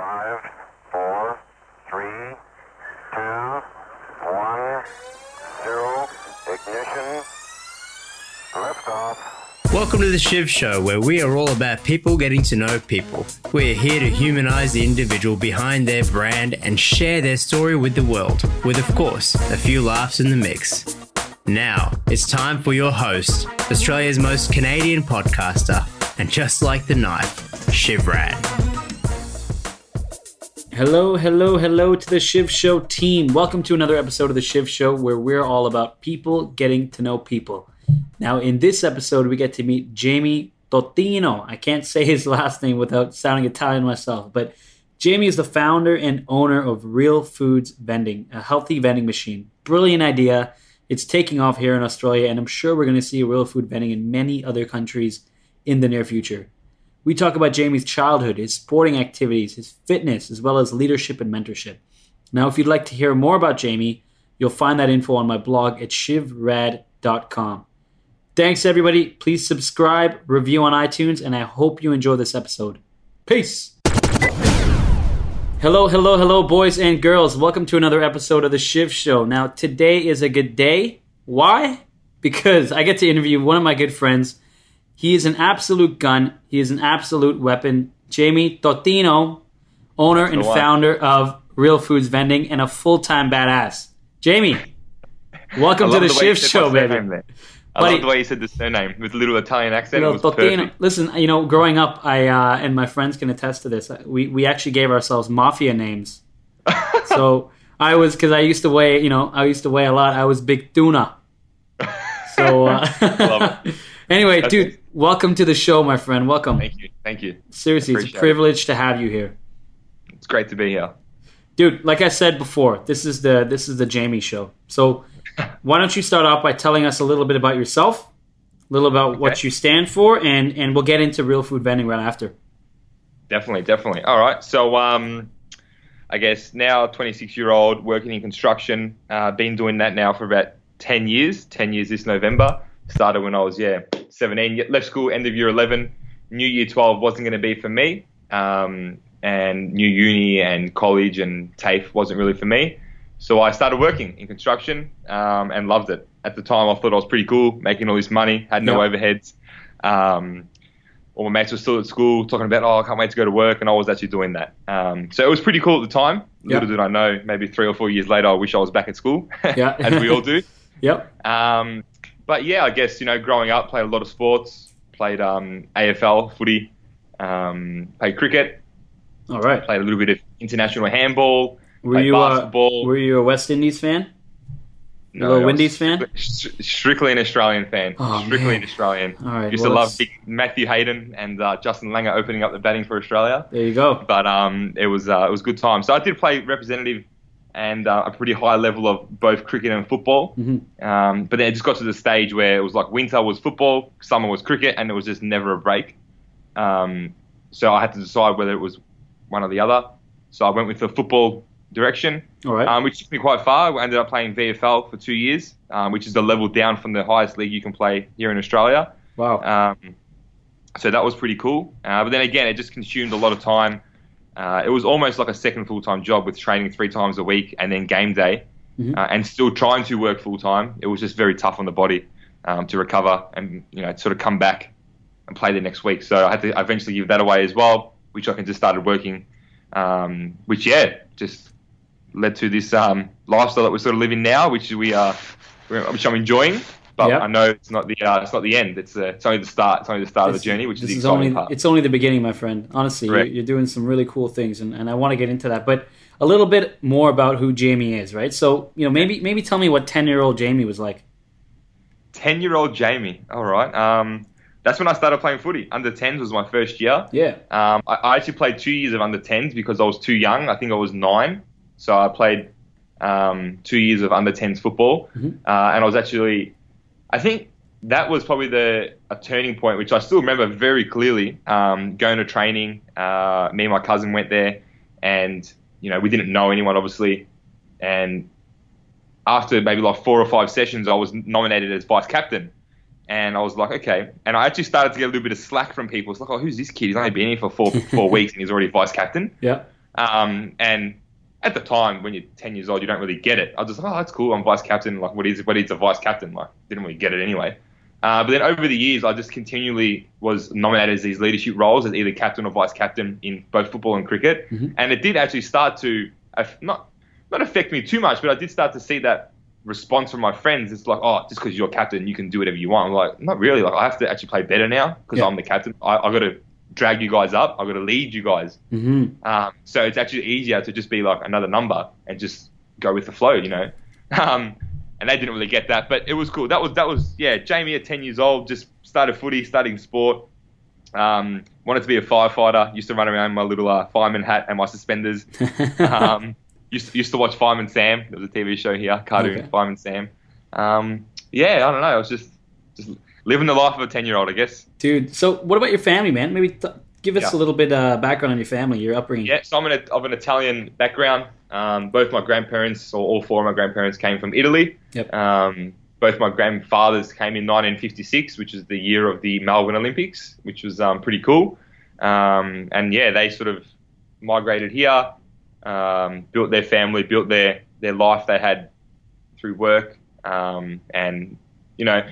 Five, four, three, two, one, zero. Ignition. Liftoff. Welcome to the Shiv Show, where we are all about people getting to know people. We're here to humanize the individual behind their brand and share their story with the world, with, of course, a few laughs in the mix. Now, it's time for your host, Australia's most Canadian podcaster, and just like the knife, Shiv Rad. Hello, hello, hello to the Shiv Show team. Welcome to another episode of the Shiv Show where we're all about people getting to know people. Now, in this episode, we get to meet Jamie Totino. I can't say his last name without sounding Italian myself, but Jamie is the founder and owner of Real Foods Vending, a healthy vending machine. Brilliant idea. It's taking off here in Australia, and I'm sure we're going to see real food vending in many other countries in the near future. We talk about Jamie's childhood, his sporting activities, his fitness, as well as leadership and mentorship. Now, if you'd like to hear more about Jamie, you'll find that info on my blog at shivrad.com. Thanks, everybody. Please subscribe, review on iTunes, and I hope you enjoy this episode. Peace. Hello, hello, hello, boys and girls. Welcome to another episode of the Shiv Show. Now, today is a good day. Why? Because I get to interview one of my good friends. He is an absolute gun. He is an absolute weapon. Jamie Totino, owner and The founder of Real Foods Vending and a full-time badass. Jamie, welcome to the Shiv said Show, baby. there. I Buddy- love the way you said the surname with a little Italian accent. You know, it was Totino. Listen, you know, growing up, I uh, and my friends can attest to this. We we actually gave ourselves mafia names. so I was because I used to weigh, you know, I used to weigh a lot. I was big tuna. So uh. anyway, dude, welcome to the show, my friend. Welcome. Thank you, thank you. Seriously, it's a Appreciate it. privilege to have you here, It's great to be here. dude. Like I said before, this is the this is the Jamie show. So why don't you start off by telling us a little bit about yourself, a little about what you stand for, and and we'll get into real food vending right after. Definitely, definitely. All right. So, um, I guess now 26 year old working in construction. Uh, been doing that now for about 10 years. 10 years this November. Started when I was yeah 17. Left school end of year 11. New year 12 wasn't going to be for me. Um, and new uni and college and TAFE wasn't really for me. So I started working in construction um, and loved it. At the time, I thought I was pretty cool, making all this money, had no Yeah. overheads. Um, all my mates were still at school talking about, oh, I can't wait to go to work, and I was actually doing that. Um, so it was pretty cool at the time. Little did I know, maybe three or four years later, I wish I was back at school, Yeah. as we all do. Yep. Um, but yeah, I guess you know, growing up, played a lot of sports, played um, AFL footy, um, played cricket, All right. played a little bit of international handball, Were you basketball. were you a West Indies fan? No, a little I was Windies fan? Strictly an Australian fan. Oh, strictly man. an Australian. All right, Used well, to love big Matthew Hayden and uh, Justin Langer opening up the batting for Australia. There you go. but um, it was uh, it was good time. So I did play representative and uh, a pretty high level of both cricket and football. Mhm. Um, but then it just got to the stage where it was like winter was football, summer was cricket, and it was just never a break. Um, so I had to decide whether it was one or the other. So I went with the football direction, All right. um, which took me quite far. I ended up playing VFL for two years, um, which is the level down from the highest league you can play here in Australia. wow. Um, so that was pretty cool. Uh, but then again, it just consumed a lot of time. Uh, it was almost like a second full time job with training three times a week and then game day, Mhm. uh, and still trying to work full time. It was just very tough on the body um, to recover and you know sort of come back and play the next week. So I had to eventually give that away as well, which I can just started working. Um, which yeah, just led to this um, lifestyle that we're sort of living now, which we are, which I'm enjoying. But Yep. I know it's not the uh, it's not the end. It's uh, it's only the start. It's only the start of the journey, which is this the is only part. it's only the beginning, my friend. Honestly, you're, you're doing some really cool things, and, and I want to get into that. But a little bit more about who Jamie is, right? So you know, maybe maybe tell me what ten year old Jamie was like. Ten year old Jamie. All right. Um, that's when I started playing footy. Under 10s was my first year. Yeah. Um, I, I actually played two years of under 10s because I was too young. I think I was nine. So I played um, two years of under 10s football. Mhm. Uh, and I was actually, I think that was probably the a turning point, which I still remember very clearly. Um, going to training, uh, me and my cousin went there, and you know we didn't know anyone obviously, and after maybe like four or five sessions, I was nominated as vice captain. And I was like, okay. And I actually started to get a little bit of slack from people. It's like, oh, who's this kid? He's only been here for four four weeks and he's already vice captain. Yeah. Um, and at the time, when you're 10 years old, you don't really get it. I was just like, oh, that's cool. I'm vice captain. Like, what is what is a vice captain? Like, didn't really get it anyway. Uh, but then over the years, I just continually was nominated as these leadership roles as either captain or vice captain in both football and cricket. Mhm. And it did actually start to not not affect me too much, but I did start to see that response from my friends. It's like, oh, just because you're captain, you can do whatever you want. I'm like, not really. Like, I have to actually play better now because Yeah. I'm the captain. I, I got to drag you guys up. I've got to lead you guys. hmm Um, so it's actually easier to just be like another number and just go with the flow, you know. Um, and they didn't really get that, but it was cool. That was that was yeah. Jamie at ten years old just started footy, studying sport. Um, wanted to be a firefighter. Used to run around in my little uh, fireman hat and my suspenders. um, used used to watch Fireman Sam. There was a TV show here, cartoon Okay. Fireman Sam. Um, yeah, I don't know. I was just just living the life of a ten year old, I guess. Dude, so what about your family, man? Maybe th- give us Yeah. a little bit uh, background on your family, your upbringing. Yeah, so I'm an, of an Italian background. Um, both my grandparents, or all four of my grandparents, came from Italy. Yep. Um, both my grandfathers came in 1956, which is the year of the Melbourne Olympics, which was um, pretty cool. Um, and yeah, they sort of migrated here, um, built their family, built their, their life they had through work. Um, and, you know,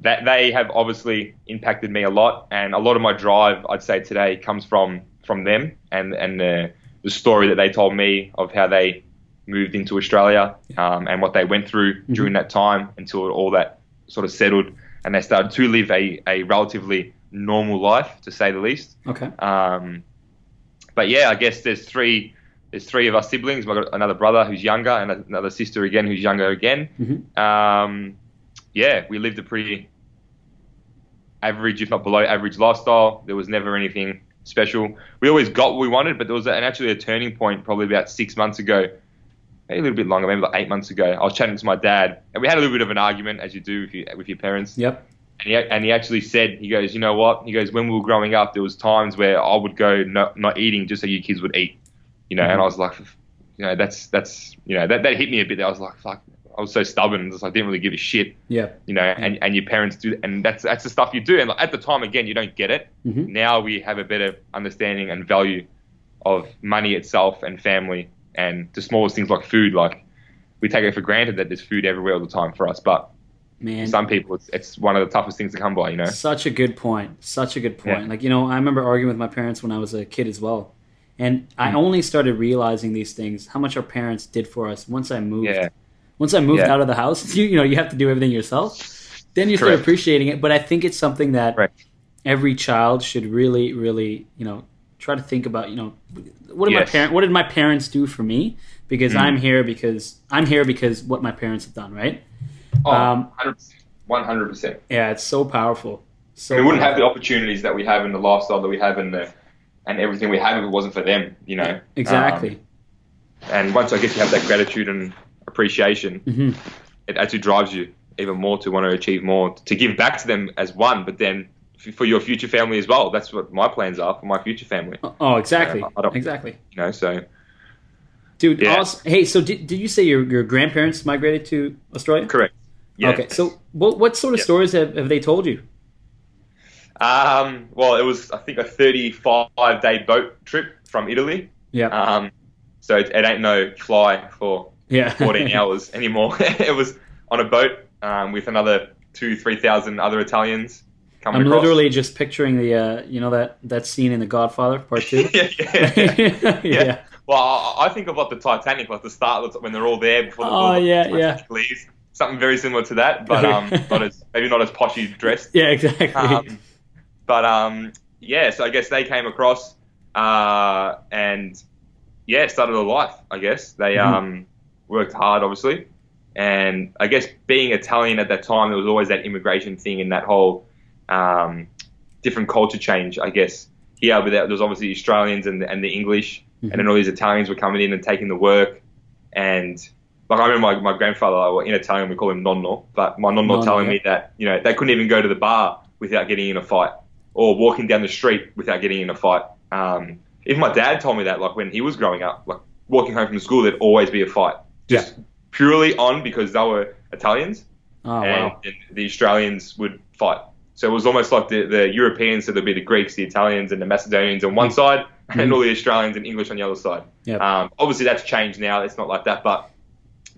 that they have obviously impacted me a lot. And a lot of my drive, I'd say today, comes from, from them and, and the, the story that they told me of how they moved into Australia um, and what they went through during that time until all that sort of settled and they started to live a, a relatively normal life, to say the least. Okay. Um, but yeah, I guess there's three there's three of us siblings. I've got another brother who's younger and another sister again who's younger again. Mhm. Um, yeah, we lived a pretty average, if not below average lifestyle. There was never anything special. We always got what we wanted, but there was an, actually a turning point probably about six months ago, maybe a little bit longer, maybe like eight months ago. I was chatting to my dad, and we had a little bit of an argument, as you do with your, with your parents. Yep. And he, and he actually said, he goes, you know what? He goes, when we were growing up, there was times where I would go not, not eating just so you kids would eat, you know. And I was like, you know, that's that's you know that, that hit me a bit. I was like, fuck, I was so stubborn, just I didn't really give a shit, Yeah. you know. And, and your parents do, and that's that's the stuff you do. And like, at the time, again, you don't get it. Mhm. Now we have a better understanding and value of money itself and family and the smallest things like food. Like we take it for granted that there's food everywhere all the time for us, but Man. some people it's, it's one of the toughest things to come by, you know. Such a good point. Such a good point. Yeah. Like, you know, I remember arguing with my parents when I was a kid as well. And. I only started realizing these things, how much our parents did for us once I moved. Yeah. Once I moved Yeah. out of the house, you, you know, you have to do everything yourself. Then you start appreciating it. But I think it's something that Correct. every child should really, really, you know, try to think about, you know, what did my parent what did my parents do for me? Because Mm. I'm here because I'm here because what my parents have done, right? Oh, Um, 100%. 100%. Yeah, it's so powerful. So we wouldn't have the opportunities that we have and the lifestyle that we have and the and everything we have if it wasn't for them, you know. exactly. Um, and once I guess you have that gratitude and appreciation, Mhm. it actually drives you even more to want to achieve more, to give back to them as one, but then for your future family as well. That's what my plans are for my future family, Oh, exactly. Uh, I don't- exactly. you know. So Dude, Yeah. awesome. hey, so did, did you say your, your grandparents migrated to Australia? correct. Yeah. Okay, so what, what sort of Yeah. stories have, have they told you? Um, well, it was I think a 35 day boat trip from Italy. Yeah. Um, so it, it ain't no fly for yeah. 14 hours anymore. it was on a boat um, with another two, three thousand other Italians coming I'm across. literally just picturing the, uh, you know, that, that scene in The Godfather, part two. yeah, yeah. yeah. Well, I, think of like the Titanic, like the start when they're all there before the, Oh, the yeah, Titanic leaves. Something very similar to that, but um, not as maybe not as poshy dressed. Yeah, exactly. Um, but um, yeah, so I guess they came across uh, and yeah, started a life. I guess they Mhm. um, worked hard, obviously, and I guess being Italian at that time, there was always that immigration thing and that whole um, different culture change. I guess here, but there was obviously Australians and the, and the English, Mhm. and then all these Italians were coming in and taking the work, and like I remember my, my grandfather, well, in Italian we call him nonno, but my nonno Nonno, telling yeah. me that you know they couldn't even go to the bar without getting in a fight, or walking down the street without getting in a fight. Um, even my dad told me that, like when he was growing up, like walking home from school, there'd always be a fight, just purely on because they were Italians, oh, and, wow. and the Australians would fight. So it was almost like the, the Europeans, so there'd be the Greeks, the Italians, and the Macedonians on one side, and all the Australians and English on the other side. Yep. Um, obviously, that's changed now. It's not like that, but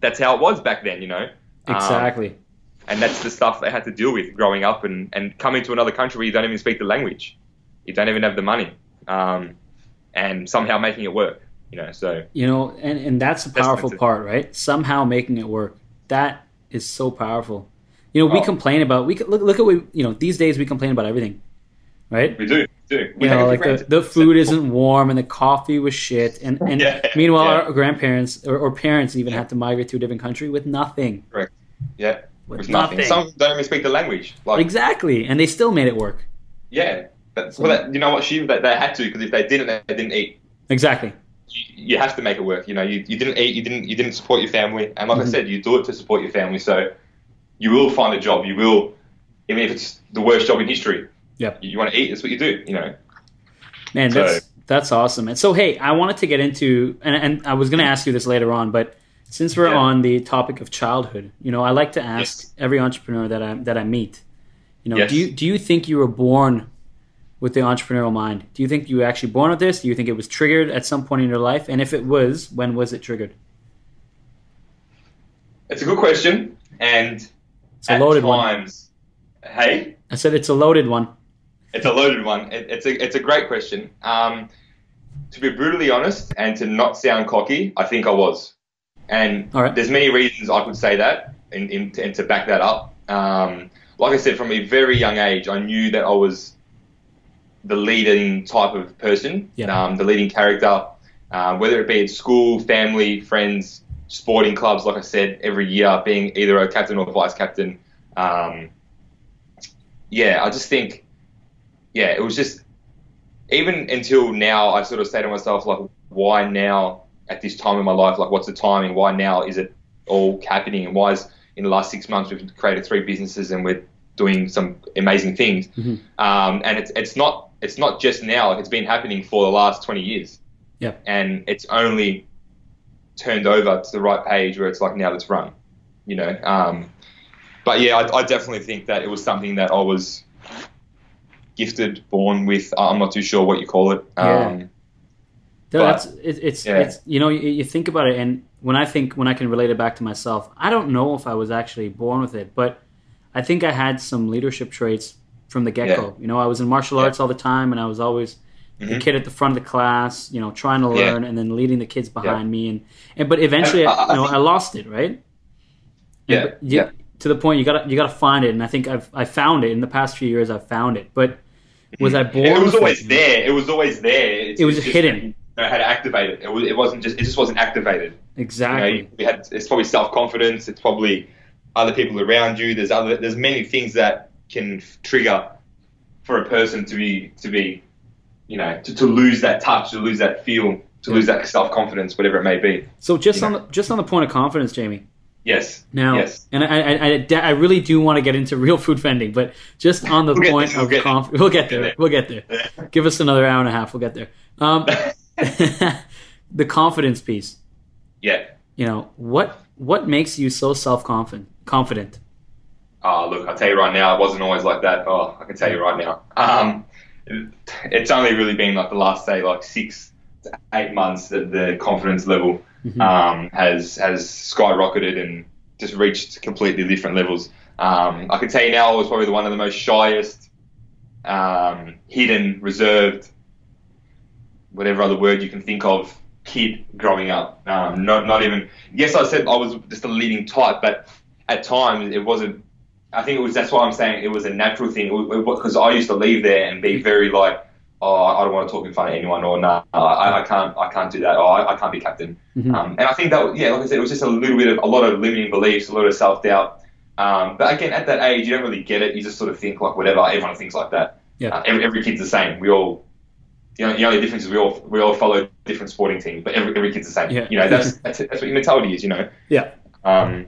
that's how it was back then, you know. Um, Exactly. and that's the stuff they had to deal with growing up and, and coming to another country where you don't even speak the language, you don't even have the money, um, and somehow making it work. You know, so You know, and, and that's the powerful that's part, right? Somehow making it work. That is so powerful. You know, we Oh. complain about we look look at we you know these days we complain about everything, right? we do, we do. We You know, like the, the food isn't warm and the coffee was shit, and and Yeah, meanwhile yeah. our grandparents or, or parents even Yeah. have to migrate to a different country with nothing, Right. yeah, with with nothing. Some don't even speak the language. Like, Exactly, and they still made it work. yeah, that's, well, that, you know what, she they, they had to because if they didn't, they didn't eat. Exactly. You, you have to make it work. You know, you, you didn't eat, you didn't you didn't support your family, and like Mhm. I said, you do it to support your family. So you will find a job. You will, even if it's the worst job in history. Yep. You, want to eat, that's what you do. You know. Man, So- that's that's awesome. And so, hey, I wanted to get into, and, and I was going to ask you this later on, but since we're Yeah. on the topic of childhood, you know, I like to ask Yes. every entrepreneur that I that I meet, you know, Yes. do you do you think you were born with the entrepreneurial mind? Do you think you were actually born with this? Do you think it was triggered at some point in your life? And if it was, when was it triggered? It's a good question, and It's a loaded one. hey, I said it's a loaded one. it's a loaded one. It, it's a it's a great question. Um, to be brutally honest, and to not sound cocky, I think I was, and All right. there's many reasons I could say that, and, and, and to back that up. Um, like I said, from a very young age, I knew that I was the leading type of person, um, the leading character, uh, whether it be at school, family, friends, sporting clubs. Like I said, every year being either a captain or vice captain. Um, yeah, I just think, yeah, it was just even until now. I sort of say to myself, like, why now at this time in my life? Like, what's the timing? Why now is it all happening? And why is in the last six months we've created three businesses and we're doing some amazing things? Mhm. Um, and it's it's not it's not just now. Like, it's been happening for the last twenty years. Yeah. And it's only turned over to the right page where it's like now let's run. You know. Um, but yeah, I, I definitely think that it was something that I was gifted, born with. I'm not too sure what you call it. Yeah. Um, No, But- that's it, it's Yeah. it's you know you, you think about it and when I think when I can relate it back to myself I don't know if I was actually born with it but I think I had some leadership traits from the get go you know I was in martial Yeah. arts all the time and I was always the Mhm. kid at the front of the class you know trying to Yeah. learn and then leading the kids behind me and, and but eventually I- I, I- you know I I lost it right Yeah, but you- yeah. to the point you got to you got to find it and I think I've I found it in the past few years I've found it but was I born Mm-hmm. it was always there. It was always there. It's, It was it's hidden. You know how to activate it. It, was, it wasn't just. It just wasn't activated. You exactly know, you, we had. It's probably self confidence. It's probably other people around you. There's other. There's many things that can trigger for a person to be to be, you know, to, to lose that touch, to lose that feel, to Yeah. lose that self confidence, whatever it may be. So just You on know. the just on the point of confidence, Jamie. Yes. Now, Yes. and I, I, I, I really do want to get into real food vending, but just on the We'll point we'll of get there. we'll get there. there. We'll get there. Give us another hour and a half. We'll get there. Um, the confidence piece. yeah. You know what? What makes you so self confident? Confident. Oh, look, I'll tell you right now, it wasn't always like that. Oh, I can tell you right now. Um, it's only really been like the last, say, like six to eight months that the confidence level Mhm. um, has has skyrocketed and just reached completely different levels. Um, I can tell you now, I was probably the one of the most shyest, um, hidden, reserved, whatever other word you can think of, kid growing up. Um, not not even. Yes, I said I was just a leading type, but at times it wasn't. I think it was. That's why I'm saying it was a natural thing because I used to leave there and be very like, oh, I don't want to talk in front of anyone, or no, I, I can't, I can't do that, or I, I can't be captain. Mhm. Um, and I think that, yeah, like I said, it was just a little bit of a lot of limiting beliefs, a lot of self doubt. Um, but again, at that age, you don't really get it. You just sort of think like whatever. Everyone thinks like that. Yeah. Uh, every, every kid's the same. We all. The only, the only difference is we all we all follow different sporting teams, but every, every kid's the same. Yeah. You know, that's, that's that's what your mentality is. You know. Yeah. Um,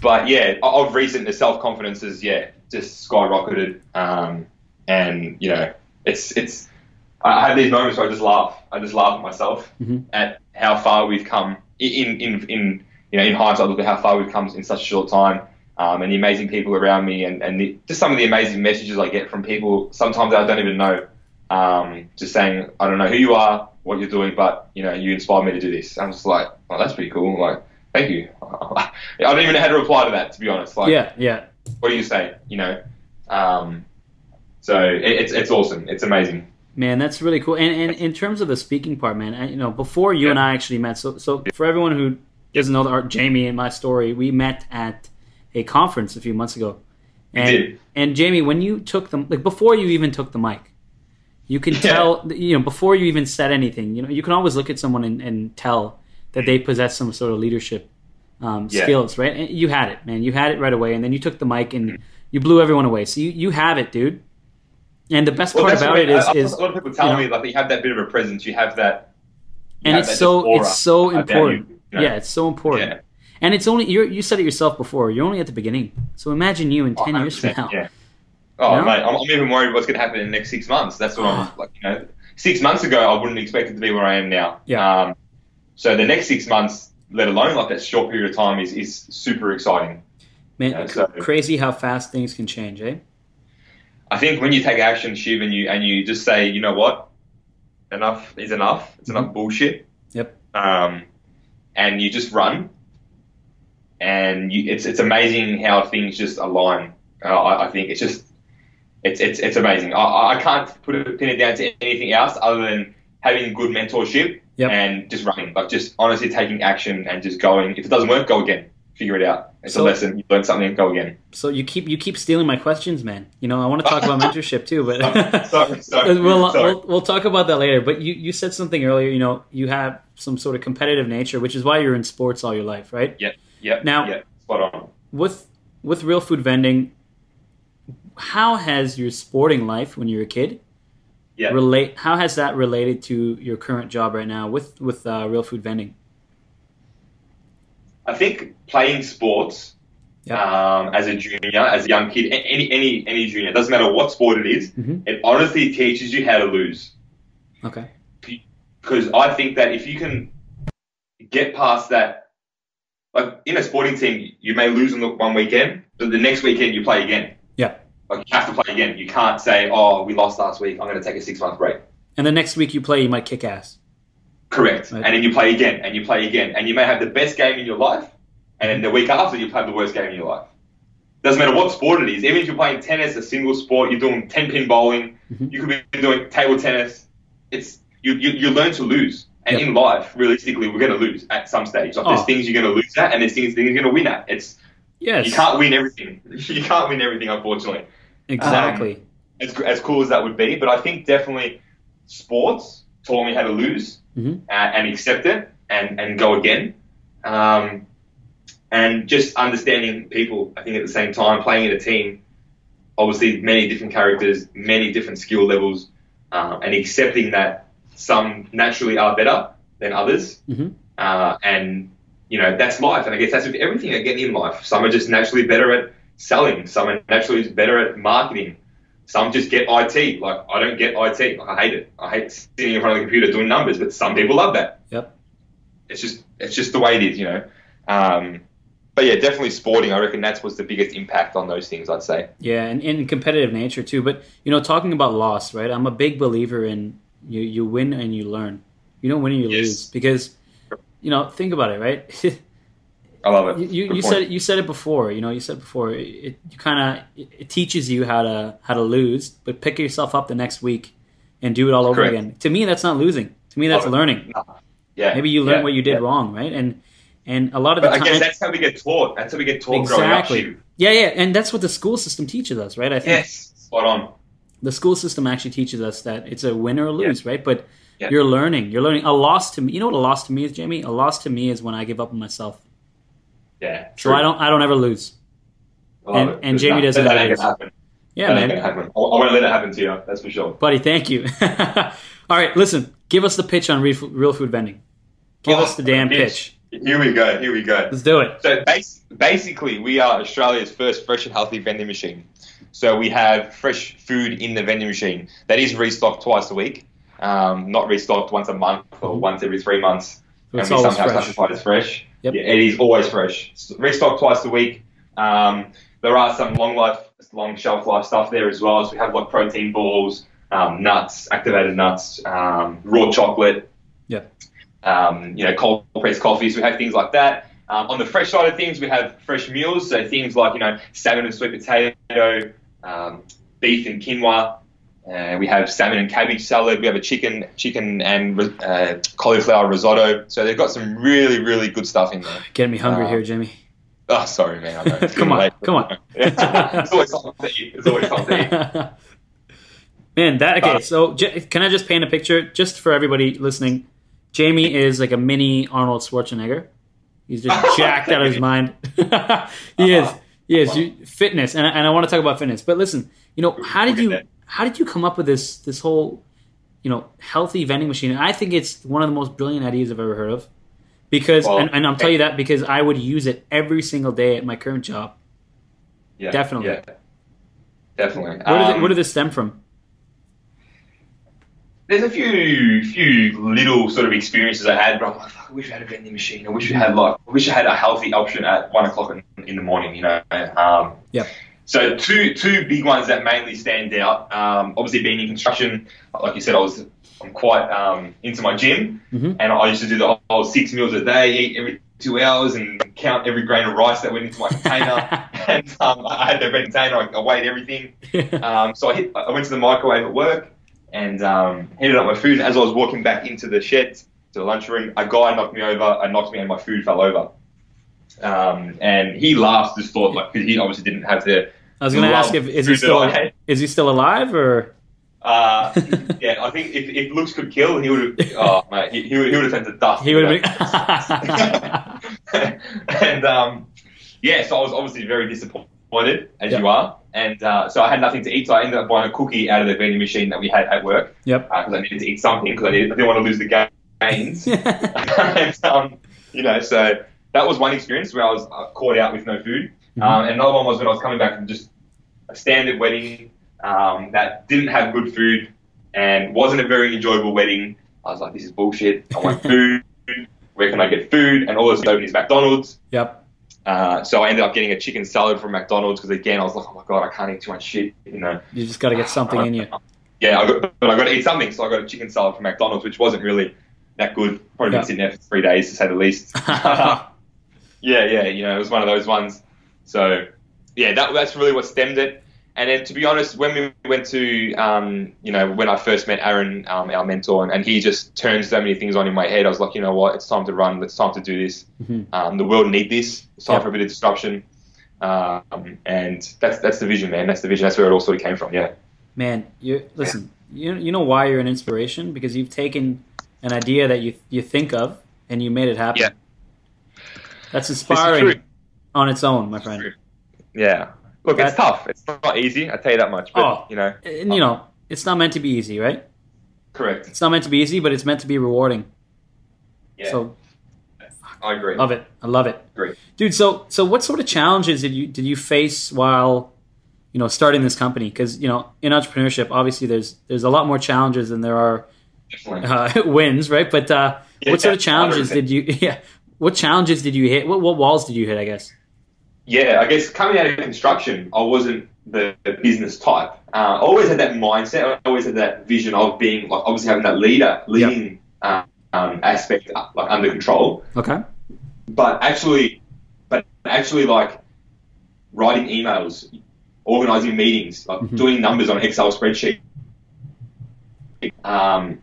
but yeah, of recent, the self confidence has yeah just skyrocketed. Um, and you know, it's it's. I have these moments where I just laugh. I just laugh at myself Mhm. at how far we've come in in in you know in hindsight. Look at how far we've come in such a short time. Um, and the amazing people around me, and, and the, just some of the amazing messages I get from people. Sometimes I don't even know um, just saying, I don't know who you are, what you're doing, but you know, you inspired me to do this. I'm just like, oh, that's pretty cool. Like, thank you. I don't even know how to reply to that, to be honest. Like, yeah, yeah. what do you say? You know, um, so it, it's it's awesome. It's amazing. Man, that's really cool. And, and in terms of the speaking part, man, I- you know, before you Yeah. and I actually met, so so for everyone who doesn't know the art, Jamie and my story, we met at a conference a few months ago. And did. and Jamie, when you took the like before you even took the mic, you can Yeah. tell you know before you even said anything, you know, you can always look at someone and, and tell that they possess some sort of leadership um, Yeah. skills, right? And you had it, man. You had it right away, and then you took the mic and you blew everyone away. So you, you have it, dude. And the best Well, part about it I- I- is a lot of people tell you know- me like you have that bit of a presence, you have that, you and have it's that so it's so important. you, you know? Yeah, it's so important. Yeah. And it's only you you said it yourself before. You're only at the beginning. So imagine you in ten years from now. Yeah. Oh You know? mate, I'm, I'm even worried what's going to happen in the next six months. That's what I'm like. You know, six months ago I wouldn't expect it to be where I am now. Yeah. Um, so the next six months, let alone like that short period of time, is is super exciting. Man, Yeah, c- so- crazy how fast things can change, eh? I think when you take action, Shiv, and you and you just say, you know what, enough is enough. It's enough bullshit. Yep. Um, and you just run, and you, it's it's amazing how things just align. Uh, I, I think it's just it's it's it's amazing. I, I can't put it pin it down to anything else other than having good mentorship Yep. and just running, like just honestly taking action and just going. If it doesn't work, go again. Figure it out. It's So- a lesson. You learn something, go again. So you keep you keep stealing my questions, man. You know, I want to talk about mentorship too, but Sorry, sorry, we'll, sorry. we'll we'll talk about that later. But you you said something earlier. You know, you have some sort of competitive nature, which is why you're in sports all your life, right? Yep. Now- yep. Spot on. With with real food vending, how has your sporting life when you were a kid Yeah. relate? How has that related to your current job right now with with uh, real food vending? I think playing sports Yeah. um, as a junior, as a young kid, any any any junior, doesn't matter what sport it is, Mhm. it honestly teaches you how to lose. Okay. Because I think that if you can get past that, like in a sporting team, you may lose on the one weekend, but the next weekend you play again. Like you have to play again. You can't say, "Oh, we lost last week. I'm going to take a six month break." And the next week you play, you might kick ass. Correct. Right. And then you play again, and you play again, and you may have the best game in your life, and then the week after you have the worst game in your life. Doesn't matter what sport it is. Even if you're playing tennis, a single sport, you're doing ten pin bowling, Mhm. you could be doing table tennis. It's you you, you learn to lose, and Yep. in life, realistically, we're going to lose at some stage. Like Oh. there's things you're going to lose at, and there's things, things you're going to win at. It's Yes. you can't win everything. you can't win everything, unfortunately exactly. as, as cool as that would be. But I think definitely sports taught me how to lose Mhm. uh, and accept it and, and go again. Um, and just understanding people, I think at the same time, playing in a team, obviously many different characters, many different skill levels, uh, and accepting that some naturally are better than others. Mhm. Uh, and, you know, that's life. And I guess that's with everything again in life. Some are just naturally better at selling, some are naturally better at marketing. Some just get IT. Like I don't get IT. Like, I hate it. I hate sitting in front of the computer doing numbers. But some people love that. Yep. It's just it's just the way it is, you know. Um, but yeah, definitely sporting. I reckon that's what's the biggest impact on those things. I'd say. Yeah, and, and competitive nature too. But you know, talking about loss, right? I'm a big believer in you. You win and you learn. You don't win and you Yes. lose because you know. Think about it, right? I love it. you you, you said it, you said it before. You know, you said before. It, you kind of it, it teaches you how to how to lose, but pick yourself up the next week and do it all over Correct. again. To me, that's not losing. To me, that's Oh, learning. Yeah. Maybe you learn yeah, what you did yeah. wrong, right? And and a lot of the But I time, guess that's how we get taught. That's how we get taught growing up. exactly. Yeah, yeah, and that's what the school system teaches us, right? I think Yes. Spot on. the school system actually teaches us that it's a win or a lose, right? But Yeah. you're learning. You're learning. A loss to me. You know what a loss to me is, Jamie? A loss to me is when I give up on myself. Yeah. So I don't. I don't ever lose. I and- and Jamie doesn't That ain't happen. Yeah, that man. ain't gonna happen. I I won't let it happen to you. That's for sure. Buddy, thank you. All right, listen. Give us the pitch on real food, real food vending. Give Oh, us the damn pitch. pitch. Here we go. Here we go. Let's do it. So bas- basically, we are Australia's first fresh and healthy vending machine. So we have fresh food in the vending machine that is restocked twice a week, um, not restocked once a month or once every three months. So and we somehow fresh. classify it as fresh. Yep. Yeah, it is always fresh. Restock twice a week. Um, there are some long life, long shelf life stuff there as well. So we have like protein balls, um, nuts, activated nuts, um, raw chocolate, Yeah. um, you know, cold pressed coffees. We have things like that. Um, on the fresh side of things, we have fresh meals, so things like you know salmon and sweet potato, um, beef and quinoa. Uh, we have salmon and cabbage salad. We have a chicken, chicken and uh, cauliflower risotto. So they've got some really, really good stuff in there. Getting me hungry Uh, here, Jimmy. Oh, sorry, man. I know. It's Come on, late. come on. it's always something to eat. It's always something to eat. Man, that okay. Uh, so, j- can I just paint a picture, just for everybody listening? Jamie is like a mini Arnold Schwarzenegger. He's just jacked out of his mind. he is. He is. You, fitness, and I, and I want to talk about fitness. But listen, you know, how did you. How did you come up with this this whole you know healthy vending machine? I think it's one of the most brilliant ideas I've ever heard of. Because, Well, and, and I'm telling you that because I would use it every single day at my current job. Yeah, Definitely. Yeah, definitely. Where, did, Um, where did this stem from? there's a few few little sort of experiences I had, but I'm like, I wish I had a vending machine. I wish we had like, I wish I had a healthy option at one o'clock in, in the morning. You know. Um, Yep. So two two big ones that mainly stand out. Um, obviously, being in construction, like you said, I was I'm quite um, into my gym, Mhm. and I used to do the whole six meals a day, eat every two hours, and count every grain of rice that went into my container. and um, I had the red container, I, I weighed everything. Um, so I, hit, I went to the microwave at work and um, heated up my food. As I was walking back into the shed, to the lunchroom, a guy knocked me over, and knocked me, and my food fell over. Um, and he laughed, just thought like because he obviously didn't have the. I was going to ask if is he still I is he still alive or Uh, yeah, I think if, if looks could kill, he would have. Oh mate, he, he would, have turned to dust. he would have been. and um, yeah, so I was obviously very disappointed, as Yeah. you are. And uh, so I had nothing to eat, so I ended up buying a cookie out of the vending machine that we had at work Yep. because I needed to eat something because I, I didn't want to lose the gains. and, um, you know, so that was one experience where I was uh, caught out with no food. Mhm. Um, and another one was when I was coming back from just a standard wedding um, that didn't have good food and wasn't a very enjoyable wedding. I was like, this is bullshit. I want food. Where can I get food? And all this open is McDonald's. Yep. Uh, so I ended up getting a chicken salad from McDonald's because again I was like, oh my god, I can't eat too much shit. You know. You just got to get something in you. Yeah, I got, but I got to eat something, so I got a chicken salad from McDonald's, which wasn't really that good. Probably been sitting there for three days to say the least. yeah, yeah, you know, it was one of those ones. So yeah, that that's really what stemmed it. And then to be honest, when we went to, um, you know, when I first met Aaron, um, our mentor, and, and he just turned so many things on in my head, I was like, you know what, it's time to run. It's time to do this. Mhm. Um, the world need this. It's time Yeah. for a bit of disruption. Um, and that's that's the vision, man. That's the vision. That's where it all sort of came from. Yeah. Man, you listen. You you know why you're an inspiration because you've taken an idea that you you think of and you made it happen. Yeah. That's inspiring true. On its own, my friend. Yeah. Look, That- it's tough. It's not easy. I tell you that much. But Oh. you know, And you know, it's not meant to be easy, right? correct. It's not meant to be easy, but it's meant to be rewarding. Yeah, So I agree. love it. I love it. Great. Dude, so so what sort of challenges did you did you face while you know starting this company? Because you know in entrepreneurship, obviously there's there's a lot more challenges than there are uh, wins, right? But uh, Yeah, what sort of challenges 100%. did you? Yeah, what challenges did you hit? What what walls did you hit? I guess. Yeah, I guess coming out of construction, I wasn't the, the business type. Uh, I always had that mindset. I always had that vision of being like obviously having that leader, leading uh, um, aspect uh, like under control. Okay. But actually, but actually like writing emails, organizing meetings, like Mhm. doing numbers on Excel spreadsheet, um,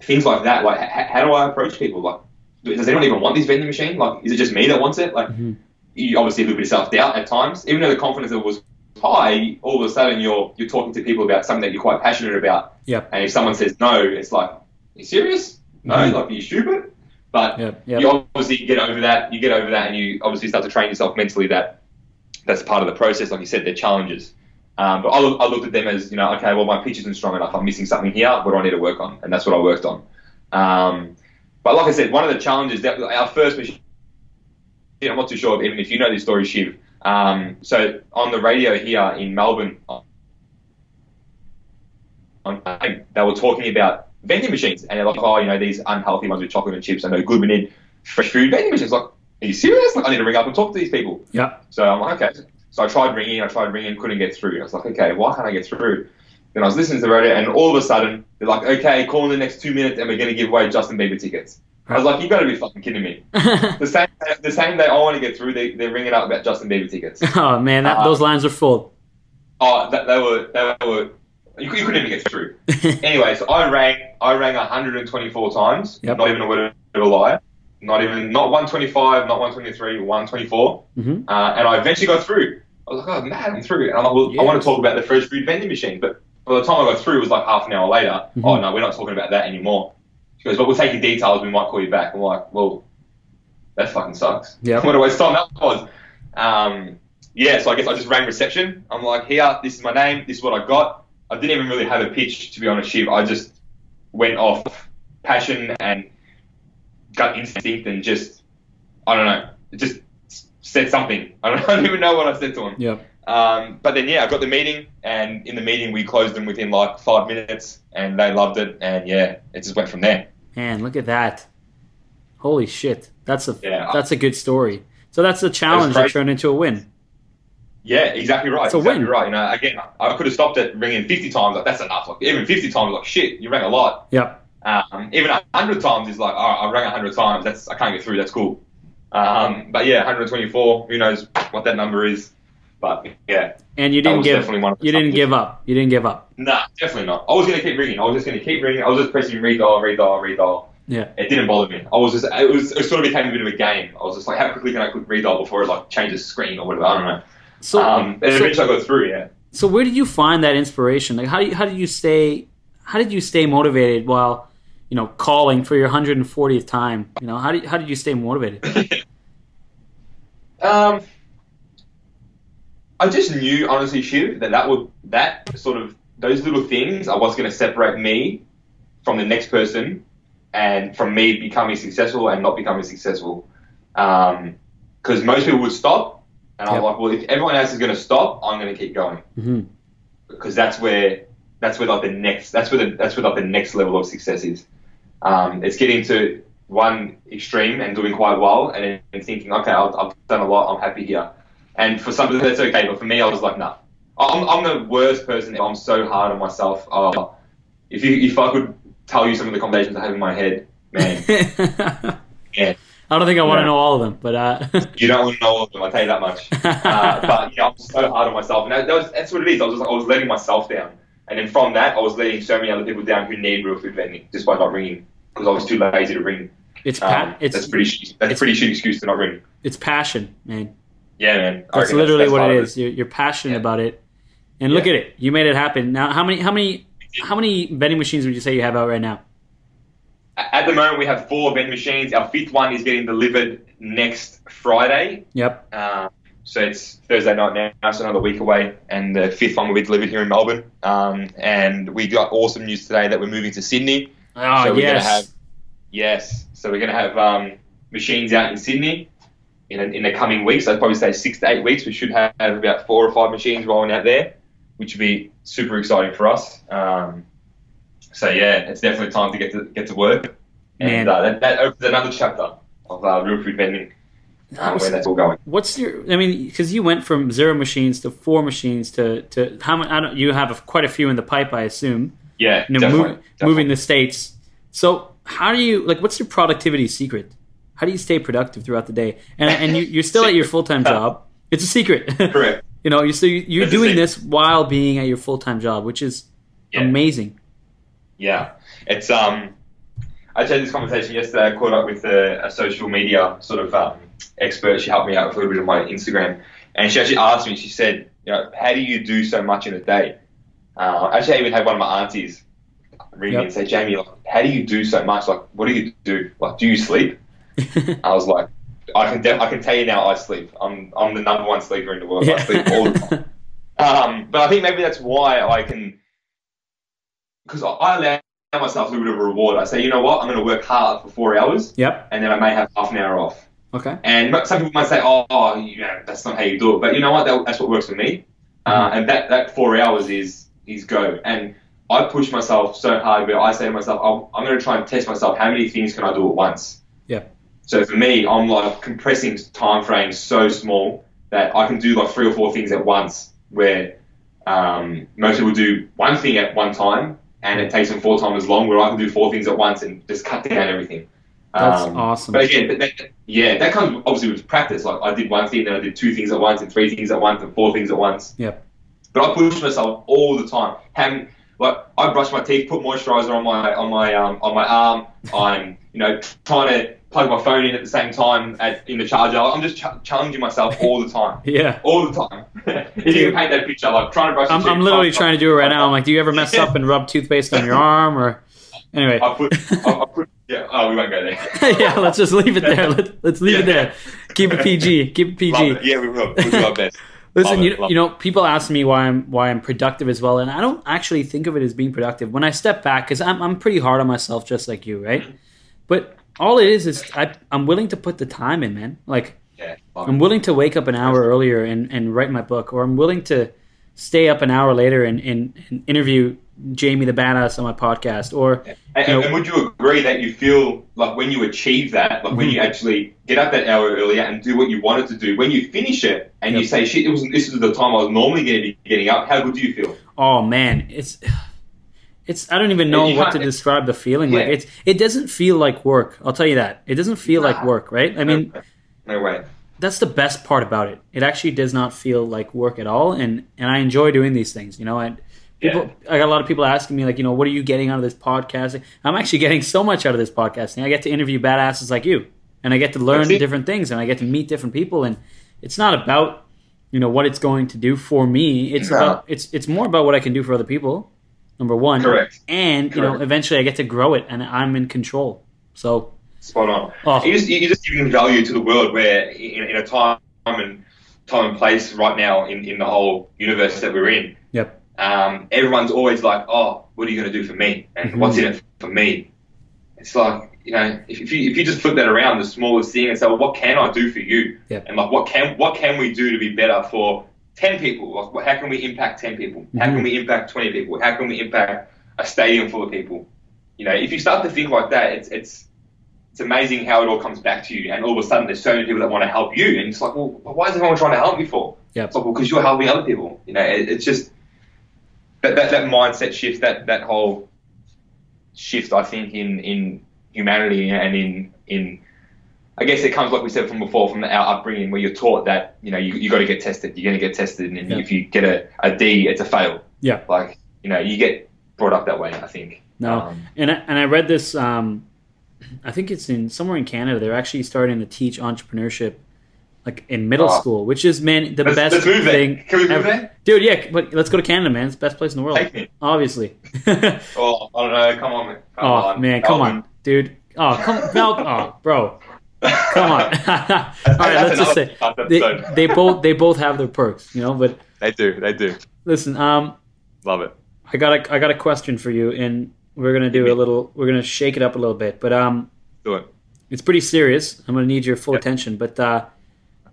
things like that. Like, h- how do I approach people? Like, does anyone even want this vending machine? Like, is it just me that wants it? Like, Mhm. You obviously a little bit of self doubt at times. Even though the confidence level was high, all of a sudden you're you're talking to people about something that you're quite passionate about. Yep. And if someone says no, it's like, you serious? No, Mhm. like, are you stupid? But Yep. Yep. you obviously get over that. You get over that, and you obviously start to train yourself mentally. That that's part of the process. Like you said, they're challenges. Um, but I, look, I looked at them as you know, okay, well, my pitch isn't strong enough. I'm missing something here. What do I need to work on? And that's what I worked on. Um, but like I said, one of the challenges that our first machine. I'm not too sure even if you know this story, Shiv. Um, so on the radio here in Melbourne, on, they were talking about vending machines, and they're like, oh, you know, these unhealthy ones with chocolate and chips are no good. We need fresh food vending machines. Like, are you serious? Like, I need to ring up and talk to these people. Yeah. So I'm like, okay. So I tried ringing, I tried ringing, couldn't get through. I was like, okay, why can't I get through? Then I was listening to the radio, and all of a sudden they're like, "Okay, call in the next two minutes, and we're going to give away Justin Bieber tickets." I was like, "You got to be fucking kidding me!" The same the same day I want to get through, they they're ringing up about Justin Bieber tickets. oh man, that, Uh, those lines are full. Oh, that, they were they were you, you couldn't even get through. anyway, so I rang I rang 124 times, Yep. not even a word of a lie, not even not 125, not 123, 124, Mhm. uh, and I eventually got through. I was like, oh man, I'm through, and I'm like, well, I want to talk about the fresh food vending machine, but by the time I got through, it was like half an hour later. Mhm. Oh no, we're not talking about that anymore. She goes, but we'll take your details. We might call you back. I'm like, well, that fucking sucks. Yeah. what a waste of time that was. Um, yeah, so I guess I just rang reception. I'm like, here, this is my name, this is what I got. I didn't even really have a pitch, to be honest, Shiv. I just went off passion and gut instinct and just, I don't know, just said something. I don't, I don't even know what I said to him. Yep. Um, but then, yeah, I got the meeting, and in the meeting, we closed them within like five minutes, and they loved it, and yeah, it just went from there. Man, look at that. Holy shit. That's a Yeah. that's a good story. So that's a challenge that turned into a win. Yeah, exactly right. It's a exactly win. right. You know, again, I could have stopped it ringing 50 times. Like that's enough. Like even 50 times, like shit, you rang a lot. Yep. Um, even 100 times is like, all right, I rang 100 times. That's I can't get through. That's cool. Um, but yeah, 124. Who knows what that number is? But yeah, And you didn't give definitely one of you didn't give up. You didn't give up. nah, definitely not. I was gonna keep ringing. I was just gonna keep ringing. I was just pressing redial, redial, redial. Yeah. It didn't bother me. I was just, it was, it sort of became a bit of a game. I was just like, how quickly can I click redial before it like changes screen or whatever? I don't know. So um, and so, eventually I got through. Yeah. so where did you find that inspiration? Like how do you, how did you stay how did you stay motivated while you know calling for your 140th time? You know, how did how did you stay motivated? Um, I just knew, honestly, Shiv, that that would that sort of those little things are what's going to separate me from the next person, and from me becoming successful and not becoming successful. Because most people would stop, and I'm like, well, if everyone else is going to stop, I'm going to keep going hmm because that's where that's where like the next that's where the that's where like the next level of success is. Um, it's getting to one extreme and doing quite well, and then thinking, okay, I've, I've done a lot, I'm happy here. And for some people that's okay, but for me, I was like, nah. I'm, I'm the worst person. I'm so hard on myself. Uh, if you if I could tell you some of the conversations I have in my head, man, yeah, I don't think I want to know all of them, but uh, you don't want to know all of them. I tell you that much. Uh, but yeah, I'm so hard on myself, and that, that was, that's what it is. I was just, I was letting myself down, and then from that, I was letting so many other people down who need real food vending just by not ringing because I was too lazy to ring. it's pa- Um, it's that's pretty. That's it's- pretty shitty excuse to not ring. it's passion, man. Yeah, man. That's reckon literally that's what it is. You're, you're passionate Yeah. about it, and look at it. You made it happen. Now, how many how many how many vending machines would you say you have out right now? At the moment, we have four vending machines. Our fifth one is getting delivered next Friday. Yep. Uh, so it's Thursday night now, so another week away, and the fifth one will be delivered here in Melbourne. Um, and we got awesome news today that we're moving to Sydney. Oh so we're yes. gonna have yes. So we're gonna have um, machines out in Sydney in in the coming weeks. I'd probably say six to eight weeks. We should have about four or five machines rolling out there, which would be super exciting for us. Um, so yeah, it's definitely time to get to get to work, and uh, that, that opens another chapter of uh, real food vending, uh, where that's all going. What's your? I mean, because you went from zero machines to four machines to to how many? I don't. You have a, quite a few in the pipe, I assume. Yeah, You know, definitely, move, definitely. moving the states. So how do you like? What's your productivity secret? How do you stay productive throughout the day? And and you, you're still at your full time job. It's a secret. Correct. you know, you so you, you're It's doing this while being at your full time job, which is Yeah. amazing. Yeah, it's um. I had this conversation yesterday. I caught up with a, a social media sort of um, expert. She helped me out with a little bit of my Instagram, and she actually asked me. She said, "You know, how do you do so much in a day?" Uh, actually, I even had one of my aunties ring Yep. me and say, "Jamie, like, how do you do so much? Like, what do you do? Like, do you sleep?" I was like, "I can, def- I can tell you now. I sleep. I'm, I'm the number one sleeper in the world. I sleep all the time." Um, but I think maybe that's why I can, because I, I allow myself a little bit of a reward. I say, you know what, I'm going to work hard for four hours, Yep. and then I may have half an hour off. Okay. And some people might say, oh, oh know, that's not how you do it. But you know what, that, that's what works for me. Uh, and that, that four hours is is go. And I push myself so hard where I say to myself, I'm, I'm going to try and test myself. How many things can I do at once? Yeah. So for me, I'm like compressing time frames so small that I can do like three or four things at once where um, most people do one thing at one time, and it takes them four times as long. Where I can do four things at once and just cut down everything. That's Um, awesome. But again, but that, yeah, that comes obviously with practice. Like I did one thing, then I did two things at once, and three things at once, and four things at once. Yep. But I push myself all the time. Having like I brush my teeth, put moisturizer on my on my um, on my arm. I'm you know trying to plug my phone in at the same time at, in the charger. I'm just ch- challenging myself all the time, Yeah. all the time. if you can paint that picture, like trying to brush. I'm, I'm literally trying to do it right now. I'm like, do you ever mess up and rub toothpaste on your arm or? Anyway, I put, I, I put, yeah. Oh, we won't go there. yeah, let's just leave it there. Let, let's leave it there. Keep it PG. Keep it PG. it. Yeah, we will. We'll do our best. Listen, Love you, it, you know, people ask me why I'm why I'm productive as well, and I don't actually think of it as being productive. When I step back, because I'm I'm pretty hard on myself, just like you, right? Mm-hmm. But all it is is I I'm willing to put the time in, man. Like Yeah, I'm willing to wake up an hour earlier and, and write my book, or I'm willing to stay up an hour later and, and, and interview Jamie the Badass on my podcast, or And, and would you agree that you feel like when you achieve that, like when Mm-hmm. you actually get up that hour earlier and do what you wanted to do, when you finish it and you say, "Shit, it wasn't this is the time I was normally going to be getting up," how good do you feel? oh man, it's it's I don't even know You what to describe the feeling like. It's it doesn't feel like work. I'll tell you that it doesn't feel like work, right? I mean. no way. that's the best part about it. It actually does not feel like work at all, and and I enjoy doing these things. You know, and people, I got a lot of people asking me like, you know, what are you getting out of this podcasting? I'm actually getting so much out of this podcasting. I get to interview badasses like you, and I get to learn different things, and I get to meet different people, and it's not about you know what it's going to do for me. It's No. about it's it's more about what I can do for other people. Number one, Correct. and you know, eventually I get to grow it, and I'm in control. So, Spot on. Oh. You just you're just giving value to the world where in, in a time and time and place right now in, in the whole universe that we're in, yep, um, everyone's always like, "Oh, what are you going to do for me? And Mhm. what's in it for me?" It's like you know, if, if you if you just flip that around, the smallest thing, and say, "Well, what can I do for you?" Yep. And like, what can what can we do to be better for ten people? Like, how can we impact ten people? How can mm-hmm. we impact twenty people? How can we impact a stadium full of people? You know, if you start to think like that, it's it's it's amazing how it all comes back to you, and all of a sudden there's so many people that want to help you, and it's like, well, why is everyone trying to help you for? Yep. It's like, well, because you're helping other people. You know, it, it's just that, that that mindset shift, that that whole shift, I think, in in humanity and in in I guess it comes like we said from before, from our upbringing, where you're taught that you know you you got to get tested, you're going to get tested, and Yeah. if you get a, a D, it's a fail. Yeah. Like you know, you get brought up that way. I think. No. Um, And I, and I read this. Um, I think it's in somewhere in Canada. They're actually starting to teach entrepreneurship, like in middle Oh. school, which is man the let's, best let's move there. thing. Can we move ever. there? Dude, yeah, but let's go to Canada, man. It's the best place in the world, obviously. Oh, I don't know. Come on, man. Come oh on. man, come Melbourne. on, dude. Oh come, Mel. Oh, bro, come on. All right, let's just say they, they both they both have their perks, you know. But They do. They do. listen, um, Love it. I got a I got a question for you, and we're gonna do a little. We're gonna shake it up a little bit, but um. Do it. It's pretty serious. I'm going to need your full Yep. attention. But uh,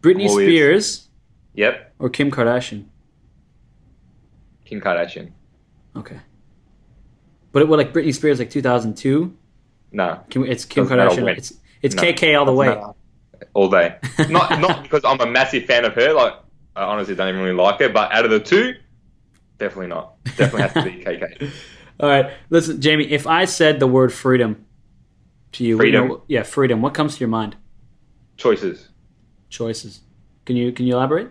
Britney I'm all ears. Spears Yep. or Kim Kardashian? Kim Kardashian. Okay. But it was like Britney Spears, like 2002. No. Kim, it's Kim Doesn't Kardashian. It's it's No. KK all the way. All day. not not because I'm a massive fan of her. Like I honestly don't even really like her. But out of the two, definitely not. Definitely has to be KK. All right, listen, Jamie. If I said the word freedom to you, you know- Freedom? yeah, freedom. What comes to your mind? Choices. Choices. Can you can you elaborate?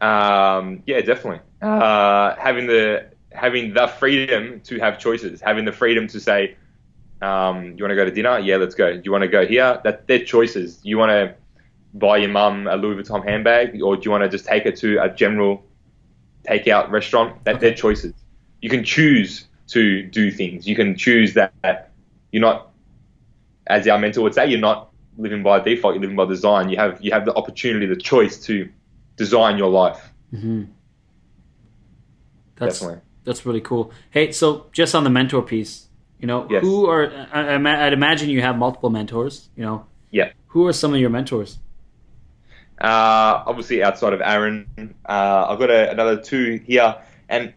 Um, yeah, definitely. Uh, having the having the freedom to have choices, having the freedom to say, um, you want to go to dinner? Yeah, let's go. Do you want to go here? That they're choices. You want to buy your mum a Louis Vuitton handbag, or do you want to just take her to a general takeout restaurant? That they're choices. You can choose to do things. You can choose that, that you're not, as our mentor would say, you're not living by default. You're living by design. You have you have the opportunity, the choice to design your life. Mm-hmm. That's Definitely. that's really cool. Hey, so just on the mentor piece, you know, Yes. who are I, I'd imagine you have multiple mentors. You know, Yeah. Who are some of your mentors? Uh, obviously, outside of Aaron, uh, I've got a, another two here, and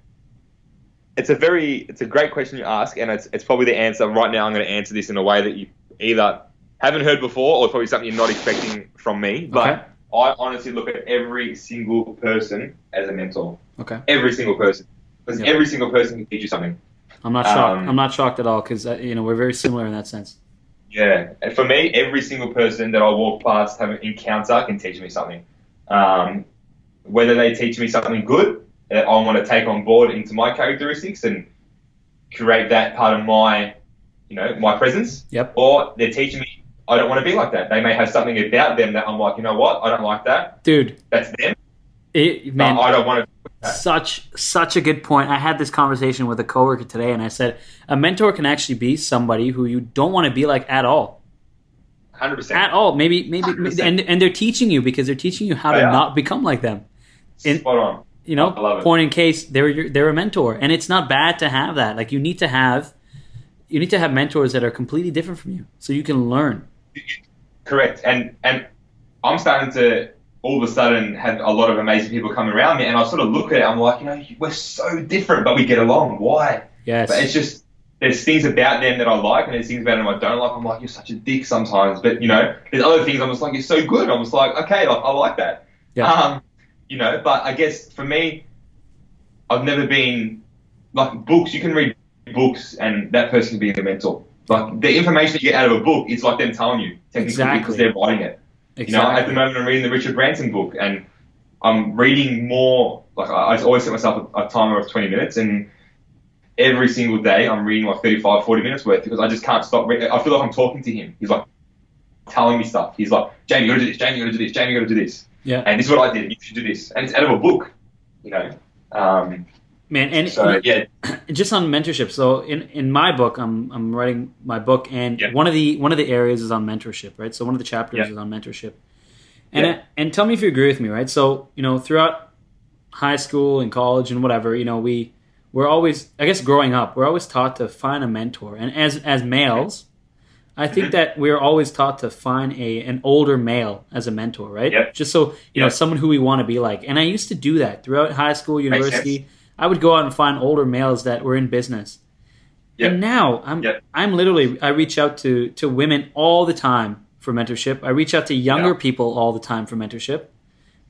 it's a very, it's a great question you ask, and it's, it's probably the answer right now. I'm going to answer this in a way that you either haven't heard before, or probably something you're not expecting from me. But Okay. I honestly look at every single person as a mentor. Okay. Every single person, because Yeah. every single person can teach you something. I'm not shocked. Um, I'm not shocked at all because you know we're very similar in that sense. Yeah, and for me, every single person that I walk past, have an encounter, can teach me something. Um, whether they teach me something good that I want to take on board into my characteristics and create that part of my, you know, my presence, Yep. or they're teaching me I don't want to be like that. They may have something about them that I'm like, you know what, I don't like that. Dude, That's them. it, man, I don't want to. Such such a good point. I had this conversation with a coworker today, and I said a mentor can actually be somebody who you don't want to be like at all, Hundred percent. at all. Maybe maybe, 100%. and and they're teaching you because they're teaching you how to not become like them. in- Spot on. You know, I love it. point in case they're your, they're a mentor, and it's not bad to have that. Like you need to have you need to have mentors that are completely different from you, so you can learn. Correct. And and I'm starting to all of a sudden had a lot of amazing people come around me, and I sort of look at it. I'm like, you know, we're so different, but we get along. Why? Yes. But it's just there's things about them that I like, and there's things about them I don't like. I'm like, you're such a dick sometimes, but you know, there's other things I'm just like, you're so good. I'm just like, okay, like, I like that. Yeah. Um, you know, but I guess for me, I've never been like books. You can read books, and that person can be the mentor. Like the information you get out of a book is like them telling you technically Exactly. because they're writing it. You know, at the moment I'm reading the Richard Branson book, and I'm reading more. Like I, I always set myself a, a timer of 20 minutes, and every single day I'm reading like 35, 40 minutes worth because I just can't stop. Re- I feel like I'm talking to him. He's like telling me stuff. He's like, Jamie, you gotta do this. Jamie, you gotta do this. Jamie, you gotta do this. Yeah. And this is what I did. You should do this. And it's out of a book. You know. Um, Man, and so yeah, just on mentorship. So in, in my book, I'm I'm writing my book, and Yeah. one of the one of the areas is on mentorship, right? So one of the chapters Yeah. is on mentorship, and and tell me if you agree with me, right? So you know throughout high school and college and whatever, you know we we're always I guess growing up, we're always taught to find a mentor, and as as males. I think Mhm. that we're always taught to find a an older male as a mentor, right? Yep. Just so you know, someone who we want to be like. And I used to do that throughout high school, university. I would go out and find older males that were in business. Yep. And now I'm Yep. I'm literally I reach out to to women all the time for mentorship. I reach out to younger Yeah. people all the time for mentorship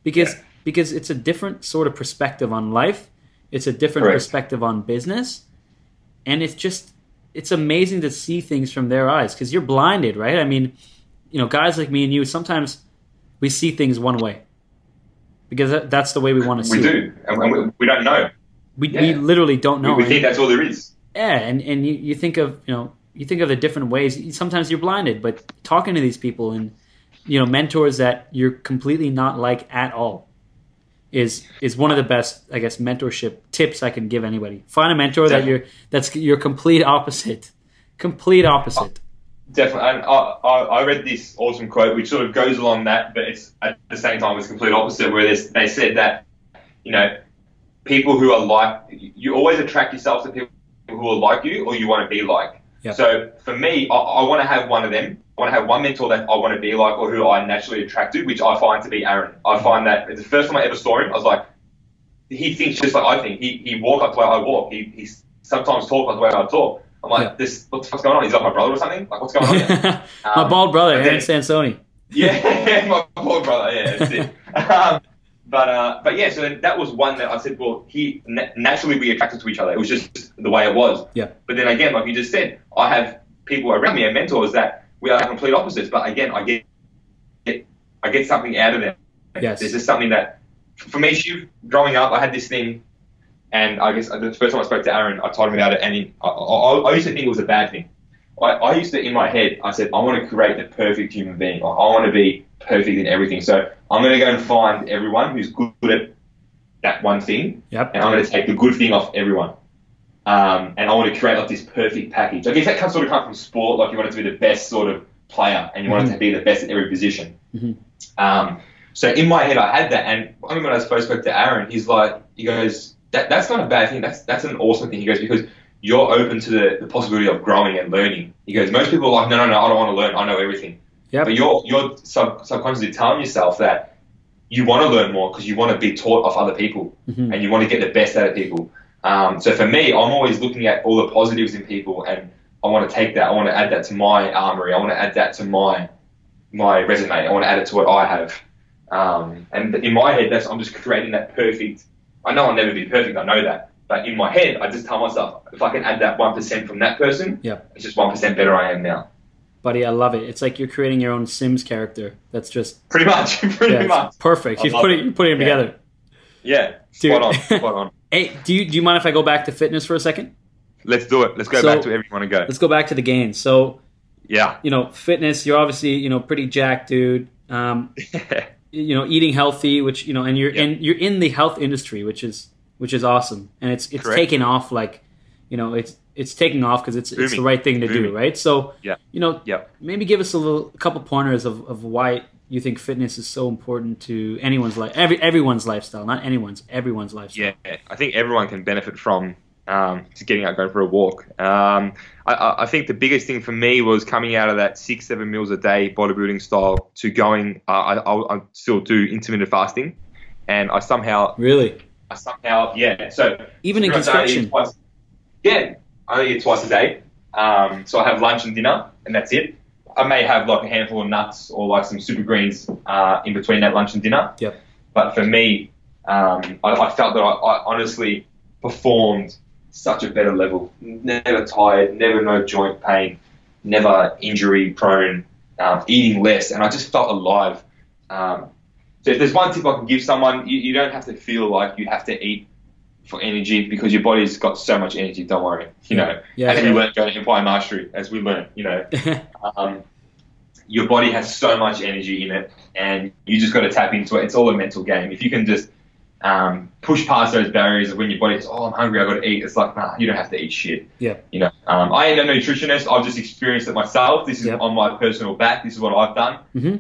because Yeah. because it's a different sort of perspective on life. It's a different Correct. perspective on business. And it's just it's amazing to see things from their eyes because you're blinded, right? I mean, you know, guys like me and you sometimes we see things one way because that's the way we want to see we it. do, and and we, we don't know. We, we literally don't know. we And- think that's all there is. yeah, and and you, you think of you know you think of the different ways. Sometimes you're blinded, but talking to these people and you know mentors that you're completely not like at all is is one of the best I guess mentorship tips I can give anybody. Find a mentor that you're that's your complete opposite, complete opposite. Definitely, and I, I, I read this awesome quote which sort of goes along that, but it's at the same time it's complete opposite. Where they said that, you know, people who are like you always attract yourself to people who are like you or you want to be like. Yeah. So for me, I, I want to have one of them. I want to have one mentor that I want to be like or who I naturally attract to, which I find to be Aaron. I find that the first time I ever saw him, I was like, he thinks just like I think. He he walks like the way I walk. He he sometimes talks like the way I talk. I'm like, Yeah. this what the fuck's going on? He's like my brother or something? Like what's going on? here? My Um, bald brother, Aaron Sansoni. yeah, my bald brother. Yeah, that's it. um, but uh, but yeah, so that was one that I said, well, he naturally we attracted to each other. It was just the way it was. Yeah. But then again, like you just said, I have people around me and mentors that we are complete opposites. But again, I get, get I get something out of them. Yes. There's just something that, for me, Shiv, growing up, I had this thing, and I guess the first time I spoke to Aaron, I told him about it, and he, I, I, I used to think it was a bad thing. I, I used to, in my head, I said, I want to create the perfect human being. I, I want to be perfect in everything. So I'm going to go and find everyone who's good at that one thing, Yep. and I'm going to take the good thing off everyone. Um, and I want to create like this perfect package. I guess that comes sort of come from sport, like you want it to be the best sort of player, and you want it to be the best at every position. Mhm. Um, so in my head, I had that, and I remember when I first spoke to Aaron, he's like, he goes, that, that's not a bad thing. That's that's an awesome thing. He goes because you're open to the, the possibility of growing and learning. He goes, most people are like, no, no, no, I don't want to learn. I know everything. Yep. But you're you're sub, subconsciously telling yourself that you want to learn more because you want to be taught off other people Mhm. and you want to get the best out of people. Um, so for me, I'm always looking at all the positives in people and I want to take that. I want to add that to my armory. I want to add that to my my resume. I want to add it to what I have. Um, and in my head, that's I'm just creating that perfect. I know I'll never be perfect. I know that. But in my head, I just tell myself, if I can add that one percent from that person, Yep. it's just one percent better I am now. Buddy, I love it. It's like you're creating your own Sims character. That's just Pretty much, pretty yeah, much. perfect. You're putting it. you're putting them Yeah. together. Yeah, Dude. spot on, spot on. Hey, do you do you mind if I go back to fitness for a second? Let's do it. Let's go So- back to wherever you want to go. Let's go back to the gains. So, Yeah. you know, fitness, you're obviously, you know, pretty jacked dude. Um, you know, eating healthy, which, you know, and you're Yeah. in you're in the health industry, which is which is awesome. And it's it's Correct. taking off like, you know, it's it's taking off because it's it's the right thing to do, right? So, Yeah. you know, Yep. maybe give us a little a couple pointers of, of why you think fitness is so important to anyone's life every everyone's lifestyle not anyone's everyone's lifestyle Yeah, I think everyone can benefit from um, just getting out, going for a walk. Um, I- I, think the biggest thing for me was coming out of that six, seven meals a day bodybuilding style to going. Uh, I, I, I still do intermittent fasting, and I somehow, really I somehow, yeah. So even in pretty much I only eat construction yeah, I only eat twice a day. Um, so I have lunch and dinner, and that's it. I may have like a handful of nuts or like some super greens uh, in between that lunch and dinner. Yep. But for me, um, I, I felt that I, I honestly performed such a better level. Never tired, never no joint pain, never injury prone, um, eating less, and I just felt alive. Um, so if there's one tip I can give someone, you, you don't have to feel like you have to eat for energy because your body's got so much energy. Don't worry, you know. Yeah, as yeah. we learned going to Empire Mastery, as we learned, you know, um, your body has so much energy in it, and you just got to tap into it. It's all a mental game. If you can just um, push past those barriers of when your body says, "Oh, I'm hungry, I got to eat," it's like, nah, you don't have to eat shit. Yeah. You know, um, I ain't no nutritionist. I've just experienced it myself. This is Yep. on my personal back. This is what I've done hmm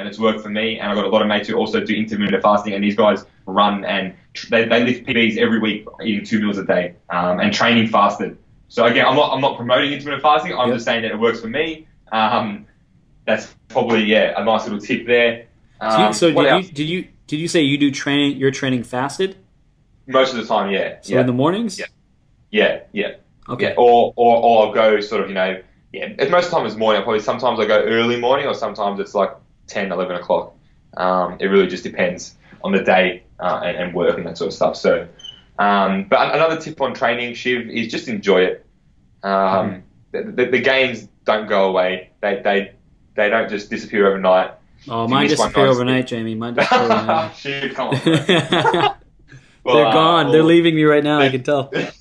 and it's worked for me. And I've got a lot of mates who also do intermittent fasting, and these guys run and they, they lift PBs every week, eating two meals a day, um, and training fasted. So again, I'm not I'm not promoting intermittent fasting. I'm Yep. just saying that it works for me. Um, that's probably yeah a nice little tip there. so, Um, so what did you did you did you say you do training you're training fasted Most of the time, yeah, so yeah, in the mornings Yeah. yeah, yeah. okay Yeah, or, or, or I'll go sort of, you know, yeah, most of the time it's morning. Probably sometimes I go early morning or sometimes it's like 10, 11 o'clock. Um, it really just depends on the day uh, and, and work and that sort of stuff. So, um, but another tip on training, Shiv, is just enjoy it. Um, the, the, the gains don't go away. They, they, they don't just disappear overnight. oh mine disappear overnight jamie mine disappear overnight Shiv, come on. Well, they're uh, gone they're leaving me right now i can tell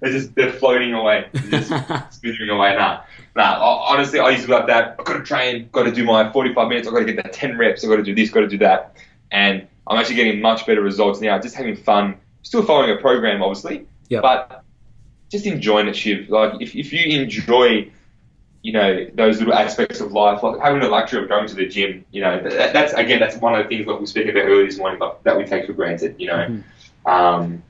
they're just they're floating away. They're just smithering away. Nah, nah. Honestly, I used to be like that. I've got to train. Got to do my 45 minutes. I've got to get that 10 reps. I've got to do this. Got to do that. And I'm actually getting much better results now. Just having fun. Still following a program, obviously. Yep. But just enjoying it, Shiv. Like if if you enjoy. You know those little aspects of life, like having the luxury of going to the gym. You know that, that's again that's one of the things that we were speaking about earlier this morning, but that we take for granted. You know, Mhm. um,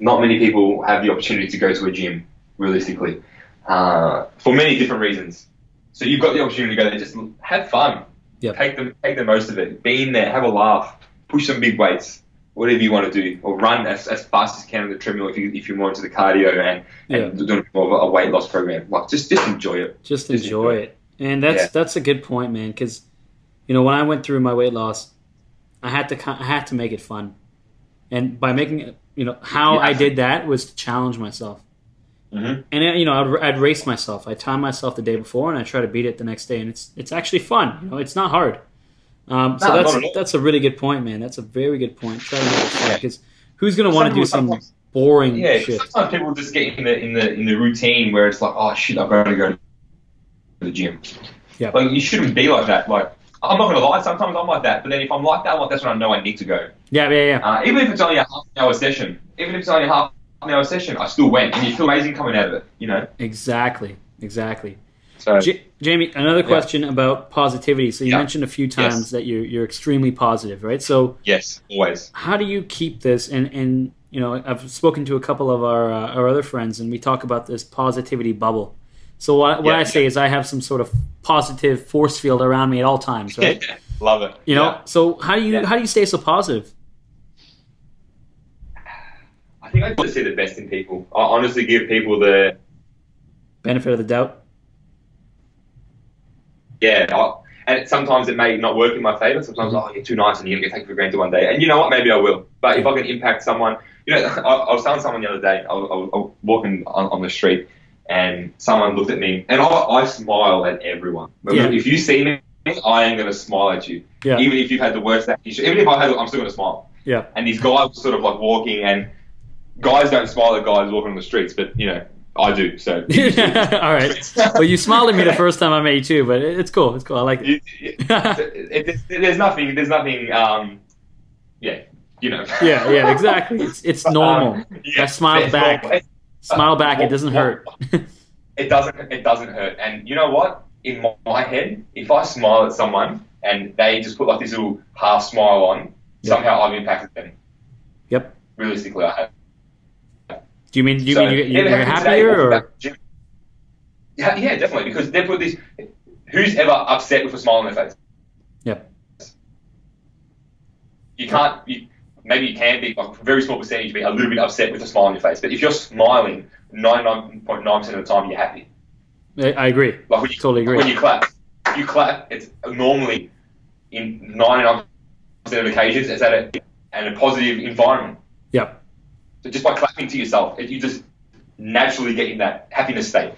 not many people have the opportunity to go to a gym realistically uh, for many different reasons. So you've got the opportunity to go there, just have fun, Yep. take the take the most of it, be in there, have a laugh, push some big weights, whatever you want to do, or run as, as fast as you can on the treadmill if you if you're more into the cardio and, and doing more of a, weight loss program. Like just just enjoy it. just Just enjoy enjoy it and that's Yeah. that's a good point man because you know when i went through my weight loss i had to i had to make it fun and by making it you know how Yeah. i did that was to challenge myself Mhm. and you know I'd, I'd race myself i time myself the day before and i try to beat it the next day and it's it's actually fun you know it's not hard um, so No, that's not at all. that's a really good point man that's a very good point try to make it fun Yeah. because who's going to want to do some boring Yeah, shit sometimes people just get in the in the in the routine where it's like, oh shit, I've got to go to the gym. Yeah. Like you shouldn't be like that. Like I'm not gonna lie, sometimes I'm like that. But then if I'm like that, like that's when I know I need to go. yeah yeah yeah Uh, even if it's only a half an hour session, even if it's only a half an hour session, I still went, and you feel amazing coming out of it. You know. exactly exactly So J- Jamie, another question about positivity. So you Yeah. mentioned a few times Yes. that you're you're extremely positive, right? So yes, always. how do you keep this? And and you know, I've spoken to a couple of our uh, our other friends, and we talk about this positivity bubble. So what, what Yeah, I say is I have some sort of positive force field around me at all times, right? Love it. You know. Yeah. So how do you Yeah. how do you stay so positive? I think I just see the best in people. I honestly give people the Benefit of the doubt. Yeah, I, and it, sometimes it may not work in my favor. Sometimes mm-hmm. oh you're too nice and you're gonna get taken for granted one day. And you know what? Maybe I will. But if I can impact someone, you know, I, I was telling someone the other day. I was, I was, walking on, on the street and someone looked at me and I, I smile at everyone. Yeah. If you see me, I am gonna smile at you. Yeah. Even if you've had the worst day, even if I had, I'm still gonna smile. Yeah. And these guys were sort of like walking, and guys don't smile at guys walking on the streets, but you know, I do. So All right. Well, you smiled at me the first time I met you too, but it's cool. It's cool. I like it. You- it- it- there's nothing. There's nothing. Um, yeah, you know. Yeah, yeah, exactly. It's it's normal. Um, yeah, I smile back. normal. Smile back. It doesn't hurt. It doesn't. It doesn't hurt. And you know what? In my, my head, if I smile at someone and they just put like this little half smile on, Yeah. somehow I've impacted them. Yep. Realistically, I have. Do you mean do you So, mean you, yeah, you're they happen today, happier or? back to the gym. Yeah, yeah, definitely. Because they put this. Who's ever upset with a smile on their face? Yep. You can't. You, maybe you can be like a very small percentage be a little bit upset with a smile on your face, but if you're smiling, ninety nine point nine percent of the time you're happy. I agree. Like when you Totally agree. when you clap, you clap. It's normally in ninety nine percent of occasions it's at a and a positive environment. Yep. So just by clapping to yourself, it, you just naturally get in that happiness state.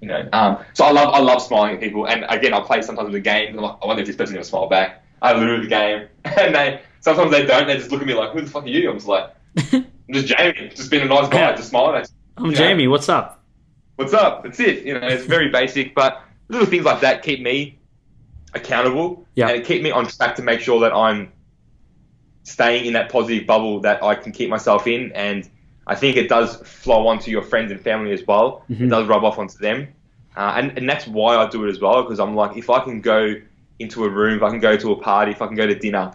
You know. Um, so I love I love smiling at people, and again I play sometimes with the game. I'm like, I wonder if this person's gonna smile back. I lose the game, and they sometimes they don't. They just look at me like, Who the fuck are you? I'm just like, I'm just Jamie, just being a nice guy, just smiling. at I'm you know. Jamie. What's up? What's up? That's it. You know, it's very basic, but little things like that keep me accountable, Yeah. and it keep me on track to make sure that I'm staying in that positive bubble that I can keep myself in. And I think it does flow onto your friends and family as well. Mhm. It does rub off onto them, uh, and and that's why I do it as well. Because I'm like, if I can go into a room, if I can go to a party, if I can go to dinner,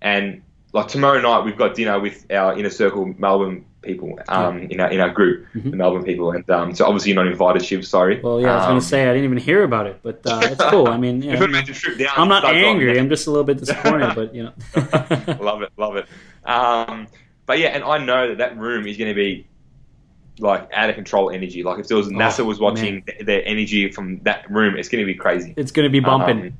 and like tomorrow night we've got dinner with our inner circle Melbourne people um, in our in our group, Mhm. the Melbourne people, and um, so obviously you're not invited, Shiv. Sorry. Well, yeah, I was Um, gonna say I didn't even hear about it, but uh, it's cool. I mean, you yeah, down. I'm not angry. I'm just a little bit disappointed, but you know. love it, love it. Um, but yeah, and I know that that room is going to be like out of control energy. Like if there was NASA was watching th- their energy from that room, it's going to be crazy. it's gonna be bumping. Um,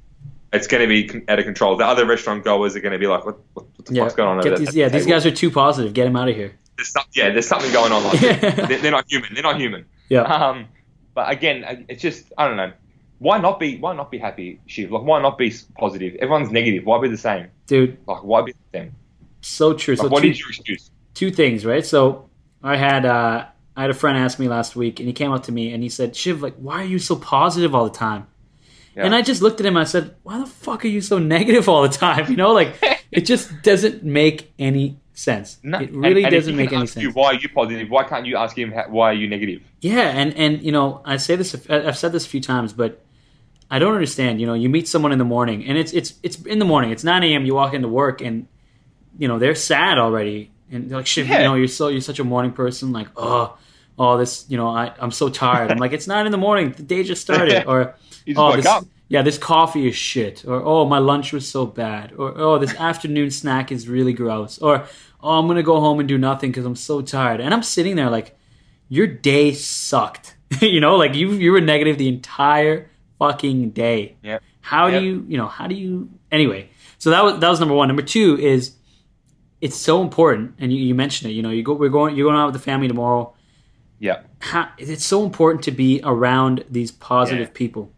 it's going to be con- out of control. The other restaurant goers are going to be like, "What, what, what the yeah, fuck's going on?" Over these, yeah, the these guys are too positive. Get them out of here. There's some, yeah, there's something going on. Like they're, they're not human. They're not human. Yeah. Um, but again, it's just I don't know. Why not be? Why not be happy, Shiv? Like, why not be positive? Everyone's negative. Why be the same? Dude, Like, why be the same? so true. Like, So what two, is your excuse? two things, right? So I had uh, I had a friend ask me last week, and he came up to me and he said, "Shiv, like, why are you so positive all the time?" Yeah. And I just looked at him. and I said, "Why the fuck are you so negative all the time?" You know, like it just doesn't make any sense. No. It really And- and doesn't make any sense. You, why are you positive? Why can't you ask him ha- why are you negative? Yeah, and and you know, I say this. I've said this a few times, but I don't understand. You know, you meet someone in the morning, and it's it's it's in the morning. It's nine a.m. You walk into work, and you know they're sad already, and they're like, "Shit, you know, you're so you're such a morning person." Like, oh, oh, this, you know, I I'm so tired. I'm like, it's nine in the morning. The day just started, or You just oh, woke this, up. yeah, this coffee is shit, or oh, my lunch was so bad, or oh, this afternoon snack is really gross, or oh, I'm gonna go home and do nothing because I'm so tired, and I'm sitting there like your day sucked. you know, like you you were negative the entire fucking day. Yep. How Yep. do you, you know, how do you anyway? So that was that was number one. Number two is it's so important, and you, you mentioned it. You know, you go we're going you're going out with the family tomorrow. Yeah. How, it's so important to be around these positive Yeah. people I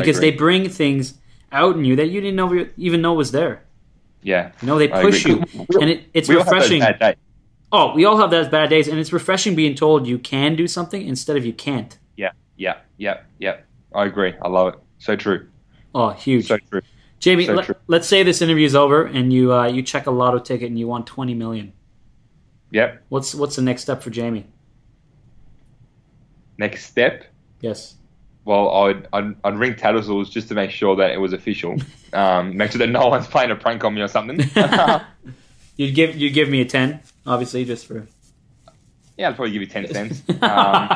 because they bring things out in you that you didn't know even know was there. Yeah. You know, they push you, and it, it's we all have those refreshing. Oh, we all have those bad days, and it's refreshing being told you can do something instead of you can't. Yeah. Yeah. Yeah. Yeah. I agree. I love it. So true. Oh, huge. So true. Jamie, so let, true. let's say this interview's over and you uh, you check a lotto ticket and you won twenty million. Yep. What's what's the next step for Jamie? Next step. Yes. Well, I'd, I'd, I'd ring Tattersalls just to make sure that it was official. Um, make sure that no one's playing a prank on me or something. You'd give you give me a ten, obviously, just for Yeah, I'd probably give you 10 cents. Um,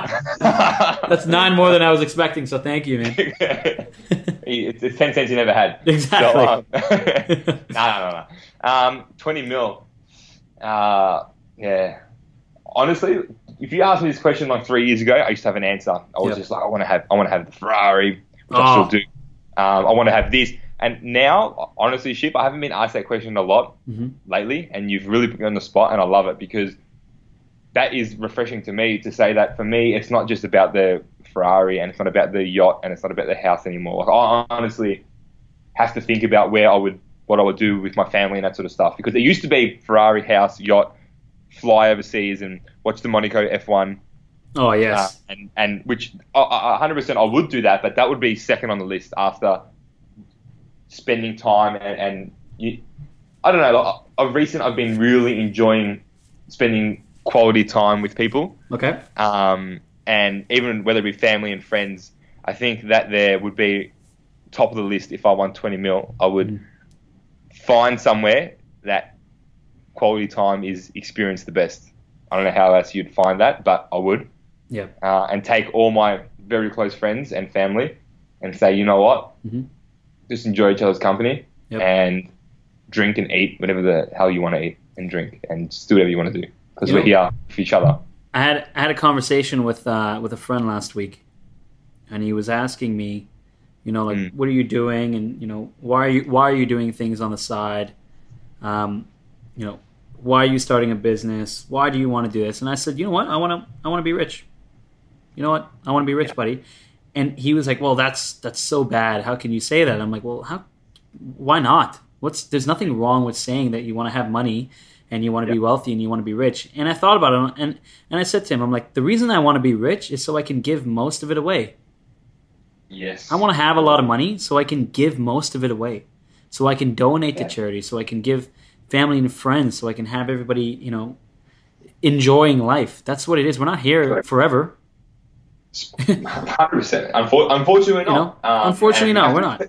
that's nine more than I was expecting. So thank you, man. it's, it's 10 cents you never had. Exactly. So, um, no, no, no, no. Um, 20 mil. Uh, yeah. Honestly, if you asked me this question like three years ago, I used to have an answer. I was Yep. just like, I want to have, I want to have the Ferrari, which I Oh. still do. Um, I want to have this, And now, honestly, Shiv, I haven't been asked that question a lot Mhm. lately, and you've really put me on the spot, and I love it because that is refreshing to me to say that for me, it's not just about the Ferrari and it's not about the yacht and it's not about the house anymore. Like, I honestly have to think about where I would, what I would do with my family and that sort of stuff because it used to be Ferrari, house, yacht, fly overseas and watch the Monaco F1 Oh uh, yes. and and which uh, uh, 100% I would do that, but that would be second on the list after spending time and, and you, I don't know. Like, of recent, I've been really enjoying spending quality time with people, okay. um, and even whether it be family and friends. I think that there would be top of the list if I won 20 mil. I would Mm. find somewhere that quality time is experienced the best. I don't know how else you'd find that, but I would Yeah. uh, and take all my very close friends and family and say, you know what, Mhm. just enjoy each other's company Yep. and drink and eat whatever the hell you want to eat and drink and just do whatever you want to do because You we're here for each other. I had I had a conversation with uh, with a friend last week, and he was asking me, you know, like, Mm. what are you doing, and you know, why are you why are you doing things on the side, um, you know, why are you starting a business? Why do you want to do this? And I said, you know what, I want to I want to be rich. You know what, I want to be rich, buddy. And he was like, well, that's that's so bad. How can you say that? I'm like, well, how? Why not? What's there's nothing wrong with saying that you want to have money and you want to be wealthy and you want to be rich. And I thought about it and and I said to him, I'm like, the reason I want to be rich is so I can give most of it away. Yes. I want to have a lot of money so I can give most of it away. So I can donate Yeah. to charity, so I can give family and friends, so I can have everybody, you know, enjoying life. That's what it is. We're not here Correct. forever. 100%. Unfor- unfortunately You know? not. Um, Unfortunately, no, we we're not.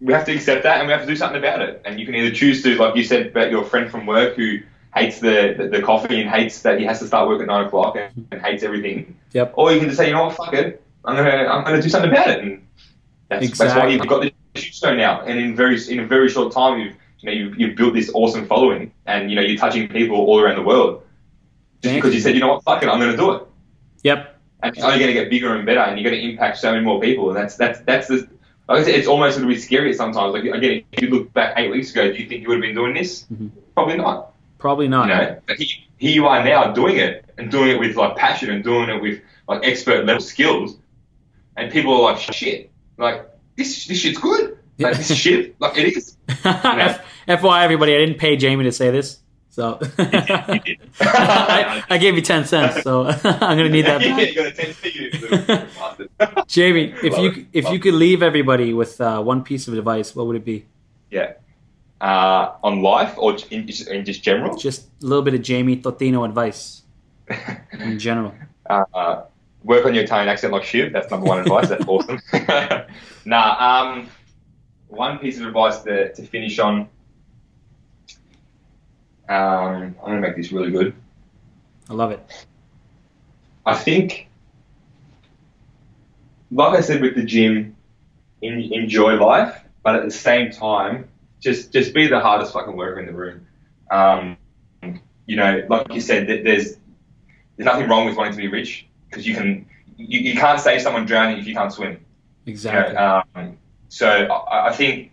We have to accept that and we have to do something about it. And you can either choose to, like you said about your friend from work who hates the, the, the coffee and hates that he has to start work at 9 o'clock and, and hates everything. Yep. Or you can just say, you know what, fuck it. I'm gonna I'm gonna do something about it, and that's, that's why you've got the show now. And in very in a very short time, you've you know you've, you've built this awesome following, and you know you're touching people all around the world. Just Thank because you you. said, you know what, fuck it, I'm gonna do it, Yep. and it's only gonna get bigger and better, and you're gonna impact so many more people. And that's that's that's the like I said, it's almost a little bit scary sometimes. Like again, if you look back eight weeks ago, do you think you would have been doing this? Mhm. Probably not. Probably not. You know, but here, here you are now doing it and doing it with like passion and doing it with like expert level skills, and people are like, shit, like this this shit's good. Like this shit, like it is. F- FYI, everybody, I didn't pay Jamie to say this, so I, I gave you ten cents, so I'm gonna need that back. you got a ten you little bastard. Jamie, if Love you it. if Love you could leave everybody with uh, one piece of advice, what would it be? yeah, uh, on life or in, in just general. Just a little bit of Jamie Totino advice in general. uh, work on your Italian accent like shit. That's number one advice. That's awesome. nah, um, one piece of advice to, to finish on. Um, I'm gonna make this really good. I love it. I think, like I said with the gym, in, enjoy life, but at the same time, just just be the hardest fucking worker in the room. Um, you know, like you said, there's there's nothing wrong with wanting to be rich because you can you, you can't save someone drowning if you can't swim. You Exactly. know, um, so I, I think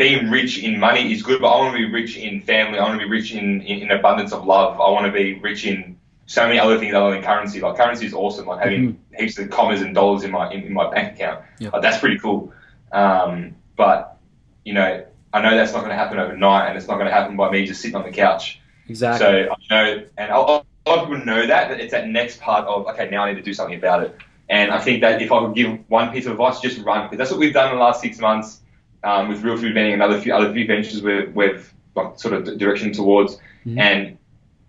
being rich in money is good, but I want to be rich in family. I want to be rich in, in, in abundance of love. I want to be rich in so many other things other than currency. Like currency is awesome. Like having heaps of commas and dollars in my in, in my bank account. Yeah. Like, that's pretty cool. Um, but you know, I know that's not going to happen overnight, and it's not going to happen by me just sitting on the couch. exactly. So I know, and a lot a lot of people know that, but it's that next part of okay, now I need to do something about it. And I think that if I could give one piece of advice, just run because that's what we've done in the last six months um, with Real Food Vending and other few other few ventures we've, we've like, sort of direction towards. Mhm. And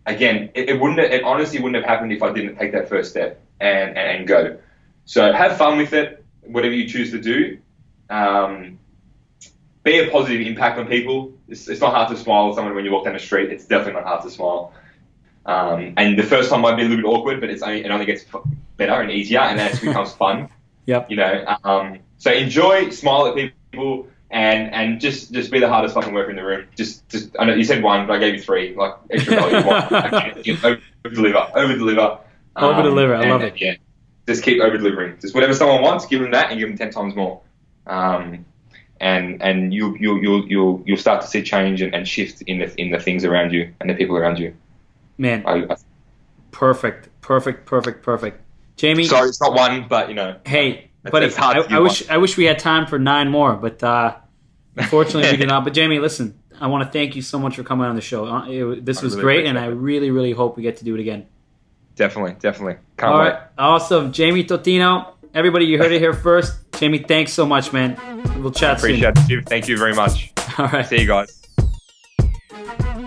again, it, it wouldn't it honestly wouldn't have happened if I didn't take that first step and, and, and go. So have fun with it, whatever you choose to do. Um, be a positive impact on people. It's, it's not hard to smile at someone when you walk down the street. It's definitely not hard to smile. Um, and the first time might be a little bit awkward, but it's only, it only gets better and easier, and then it becomes fun. Yep. You know. Um, so enjoy, smile at people, and and just just be the hardest fucking worker in the room. Just just I know you said one, but I gave you three, like extra value. one. over deliver, over deliver. Over-deliver, I love it. Yeah. Just keep over delivering. Just whatever someone wants, give them that, and give them ten times more. Um, and and you you you you'll you'll start to see change and, and shift in the in the things around you and the people around you. Man, I, I, perfect, perfect, perfect, perfect. Jamie, sorry, it's not one, but you know, hey, hard I, I wish I wish we had time for nine more, but uh, unfortunately we do not. But Jamie, listen, I want to thank you so much for coming on the show. Uh, it- this I was really great, and I really, really hope we get to do it again. definitely, definitely. Can't All wait. awesome, Jamie Totino. Everybody, you heard it here first. Jamie, thanks so much, man. We'll chat soon. Appreciate it. Thank you very much. All right. See you guys.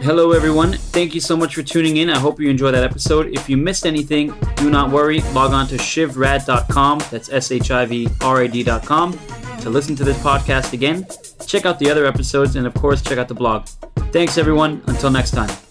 Hello, everyone. Thank you so much for tuning in. I hope you enjoyed that episode. If you missed anything, do not worry. Log on to shivrad.com. That's S H I V R A D.com to listen to this podcast again. Check out the other episodes and, of course, check out the blog. Thanks, everyone. Until next time.